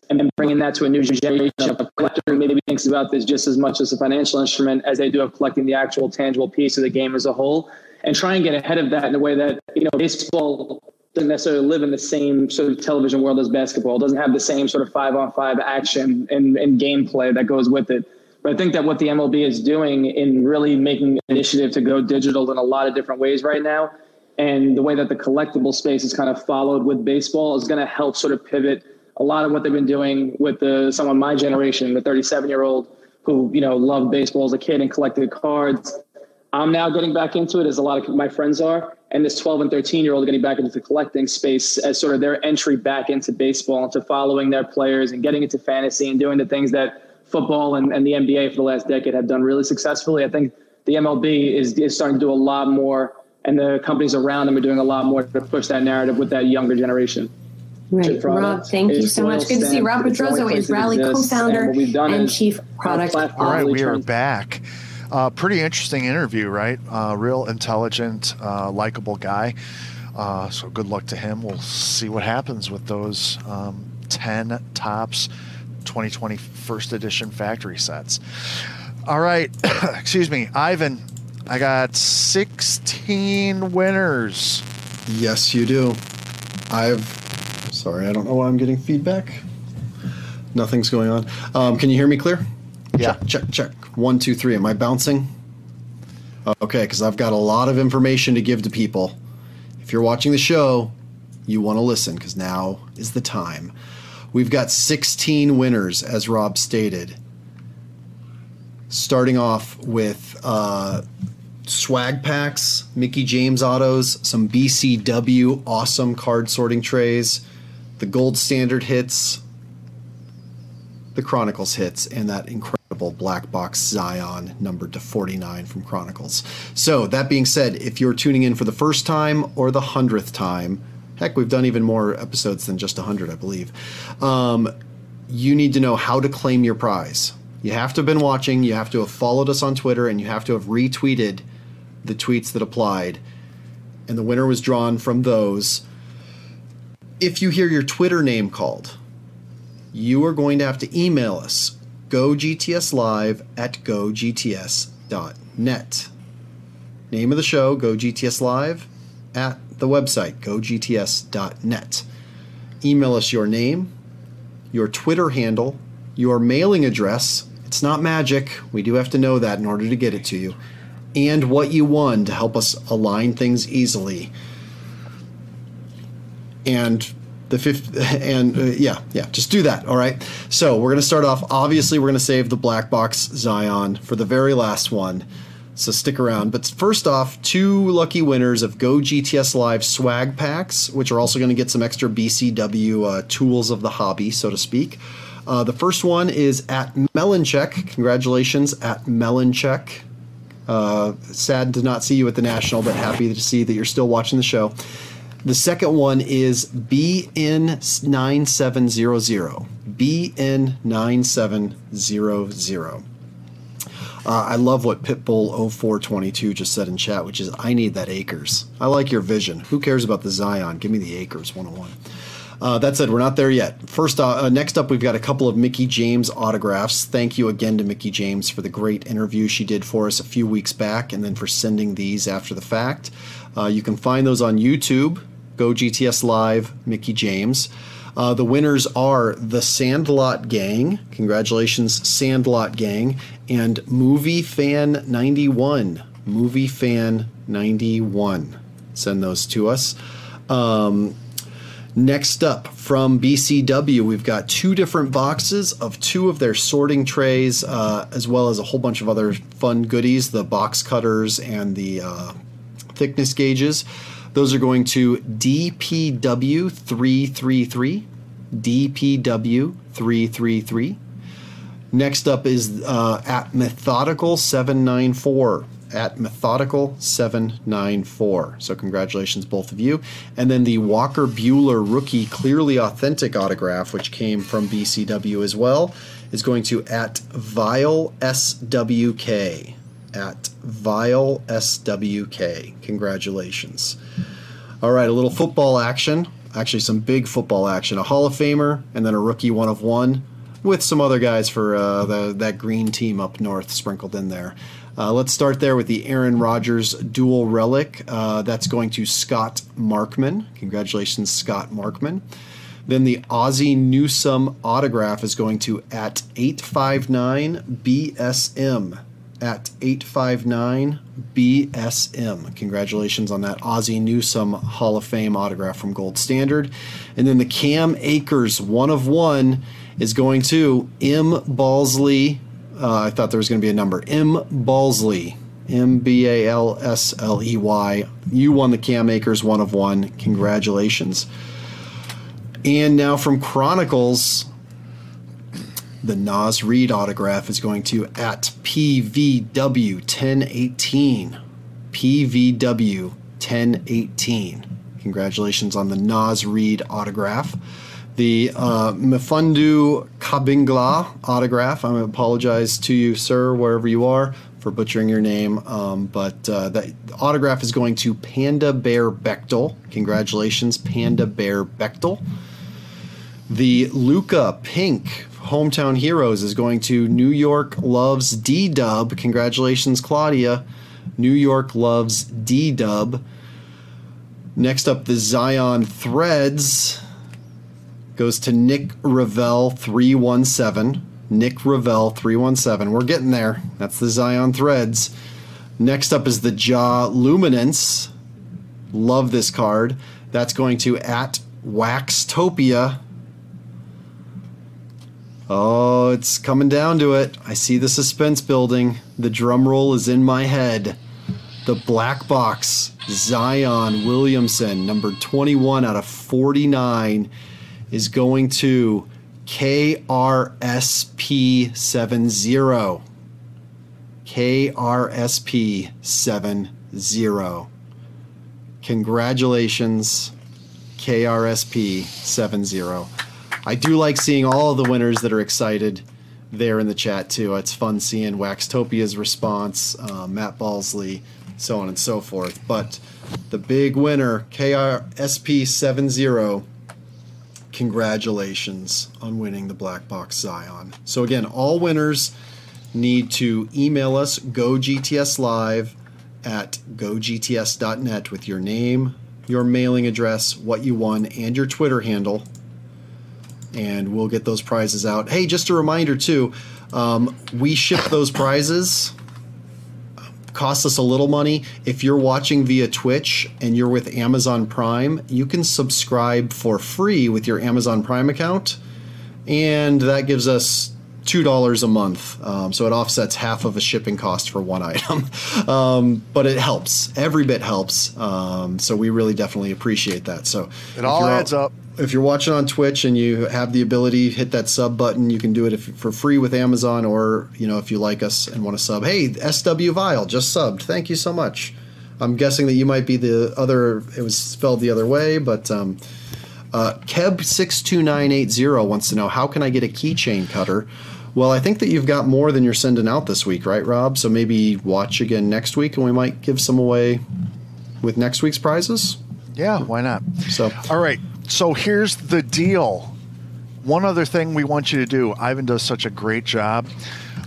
and bringing that to a new generation of collector who maybe thinks about this just as much as a financial instrument as they do of collecting the actual tangible piece of the game as a whole, and try and get ahead of that in a way that you know baseball doesn't necessarily live in the same sort of television world as basketball. Doesn't have the same sort of five on five action and, and gameplay that goes with it. But I think that what the MLB is doing in really making initiative to go digital in a lot of different ways right now, and the way that the collectible space is kind of followed with baseball is going to help sort of pivot a lot of what they've been doing with the someone my generation, the 37 year old who you know loved baseball as a kid and collected cards. I'm now getting back into it as a lot of my friends are, and this 12 and 13 year old getting back into the collecting space as sort of their entry back into baseball, into following their players and getting into fantasy and doing the things that football and, and the NBA for the last decade have done really successfully. I think the MLB is, is starting to do a lot more, and the companies around them are doing a lot more to push that narrative with that younger generation. Right. Rob, thank you so much. Good to see Rob Petrozzo is Rally co-founder and, and chief product All right, we are back. Uh, pretty interesting interview, right? Uh, real intelligent, uh, likable guy. Uh, so good luck to him. We'll see what happens with those um, 10 Topps 2020 first edition factory sets. All right, <coughs> excuse me, Ivan. I got 16 winners. Yes, you do. I've. Sorry, I don't know why I'm getting feedback. Nothing's going on. Um, can you hear me clear? Yeah. Check, check, check. One, two, three. Am I bouncing? Okay, because I've got a lot of information to give to people. If you're watching the show, you want to listen because now is the time. We've got 16 winners, as Rob stated. Starting off with uh, swag packs, Mickie James autos, some BCW awesome card sorting trays, the gold standard hits, the Chronicles hits, and that incredible black box Zion numbered to 49 from Chronicles. So, that being said, if you're tuning in for the first time or the hundredth time, Heck, we've done even more episodes than just 100, I believe. Um, you need to know how to claim your prize. You have to have been watching, you have to have followed us on Twitter, and you have to have retweeted the tweets that applied. And the winner was drawn from those. If you hear your Twitter name called, you are going to have to email us gogtslive at gogts.net. Name of the show, Go GTS Live, at the website, gogts.net. Email us your name, your Twitter handle, your mailing address. It's not magic. We do have to know that in order to get it to you. And what you won to help us align things easily. And the fifth, <laughs> and uh, yeah, yeah, just do that. All right. So we're going to start off. Obviously, we're going to save the black box Zion for the very last one. So stick around. But first off, two lucky winners of Go GTS Live swag packs, which are also going to get some extra BCW uh, tools of the hobby, so to speak. Uh, the first one is at Meloncheck. Congratulations at Meloncheck. Uh, sad to not see you at the National, but happy to see that you're still watching the show. The second one is BN9700. BN9700. Uh, I love what Pitbull0422 just said in chat, which is, I need that Akers. I like your vision. Who cares about the Zion? Give me the Akers 101. Uh, that said, we're not there yet. First, uh, uh, next up, we've got a couple of Mickie James autographs. Thank you again to Mickie James for the great interview she did for us a few weeks back, and then for sending these after the fact. Uh, you can find those on YouTube. Go GTS Live, Mickey James. Uh, the winners are the Sandlot Gang. Congratulations, Sandlot Gang, and Movie Fan 91. Movie Fan 91. Send those to us. Um, next up from BCW, we've got two different boxes of two of their sorting trays, uh, as well as a whole bunch of other fun goodies the box cutters and the uh, thickness gauges. Those are going to DPW 333. DPW 333. Next up is uh, at Methodical 794. At Methodical 794. So, congratulations, both of you. And then the Walker Buehler rookie clearly authentic autograph, which came from BCW as well, is going to at Vile SWK at Vile SWK. Congratulations. All right, a little football action. Actually, some big football action. A Hall of Famer and then a rookie one of one with some other guys for uh, the, that green team up north sprinkled in there. Uh, let's start there with the Aaron Rodgers dual relic. Uh, that's going to Scott Markman. Congratulations, Scott Markman. Then the Ozzie Newsome autograph is going to at 859 BSM at 859 BSM. Congratulations on that Ozzie Newsome Hall of Fame autograph from Gold Standard. And then the Cam Akers one of one is going to M. Balsley. Uh, I thought there was going to be a number. M. Balsley. M B A L S L E Y. You won the Cam Akers one of one. Congratulations. And now from Chronicles, the Naz Reid autograph is going to at PVW 1018. PVW 1018. Congratulations on the Naz Reid autograph. The uh, Mfundu Kabingla autograph. I apologize to you, sir, wherever you are, for butchering your name. Um, but uh, that autograph is going to Panda Bear Bechtel. Congratulations, Panda Bear Bechtel. The Luka Pink Hometown Heroes is going to New York Loves D Dub. Congratulations, Claudia. New York Loves D Dub. Next up, the Zion Threads goes to Nick Ravel 317. Nick Ravel 317. We're getting there. That's the Zion Threads. Next up is the Ja Luminance. Love this card. That's going to at Waxtopia Oh, it's coming down to it. I see the suspense building. The drum roll is in my head. The black box, Zion Williamson, number 21 out of 49, is going to KRSP70. KRSP70. Congratulations, KRSP70. I do like seeing all the winners that are excited there in the chat too. It's fun seeing Waxtopia's response, uh, Matt Balsley, so on and so forth. But the big winner, KRSP70, congratulations on winning the Black Box Zion. So again, all winners need to email us gogtslive at gogts.net with your name, your mailing address, what you won, and your Twitter handle. And we'll get those prizes out. Hey, just a reminder too, um, we ship those prizes. Costs us a little money. If you're watching via Twitch and you're with Amazon Prime, you can subscribe for free with your Amazon Prime account, and that gives us two dollars a month. Um, so it offsets half of a shipping cost for one <laughs> item, um, but it helps. Every bit helps. Um, so we really definitely appreciate that. So it all adds up. If you're watching on Twitch and you have the ability, hit that sub button. You can do it if, for free with Amazon, or you know if you like us and want to sub. Hey, SW Vile just subbed. Thank you so much. I'm guessing that you might be the other. It was spelled the other way, but. Um, uh, Keb62980 wants to know how can I get a keychain cutter? Well, I think that you've got more than you're sending out this week, right, Rob? So maybe watch again next week and we might give some away with next week's prizes. Yeah, why not? So, all right. So here's the deal. One other thing we want you to do. Ivan does such a great job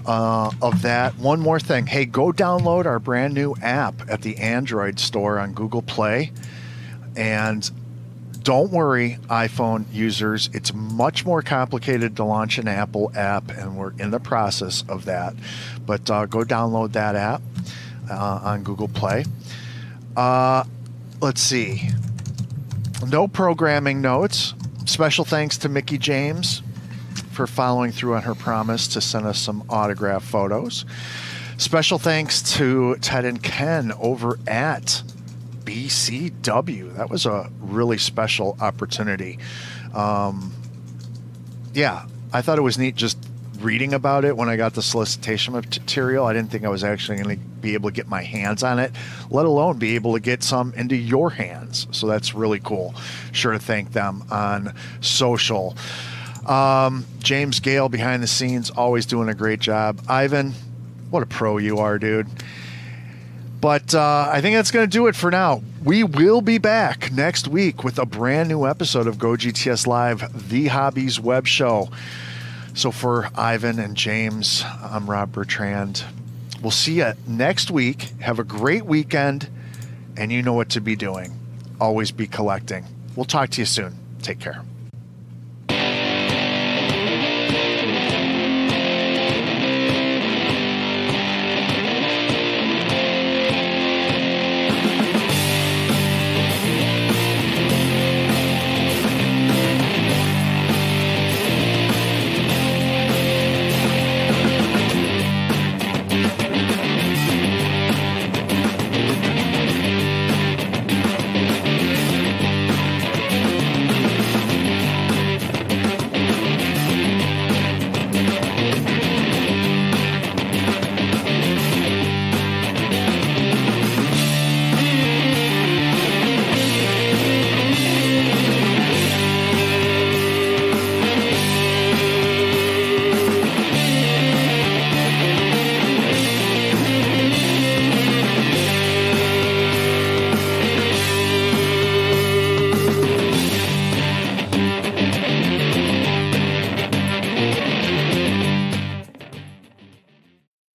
uh, of that. One more thing. Hey, go download our brand new app at the Android store on Google Play. And don't worry, iPhone users. It's much more complicated to launch an Apple app, and we're in the process of that. But uh, go download that app uh, on Google Play. Uh, let's see. No programming notes. Special thanks to Mickie James for following through on her promise to send us some autograph photos. Special thanks to Ted and Ken over at BCW. That was a really special opportunity. Um, yeah, I thought it was neat just reading about it when I got the solicitation material. I didn't think I was actually going to be able to get my hands on it, let alone be able to get some into your hands. So that's really cool. Sure to thank them on social. Um, James Gale behind the scenes, always doing a great job. Ivan, what a pro you are, dude. But uh, I think that's going to do it for now. We will be back next week with a brand new episode of Go GTS Live, the Hobbies Web Show. So for Ivan and James, I'm Rob Bertrand. We'll see you next week. Have a great weekend, and you know what to be doing. Always be collecting. We'll talk to you soon. Take care.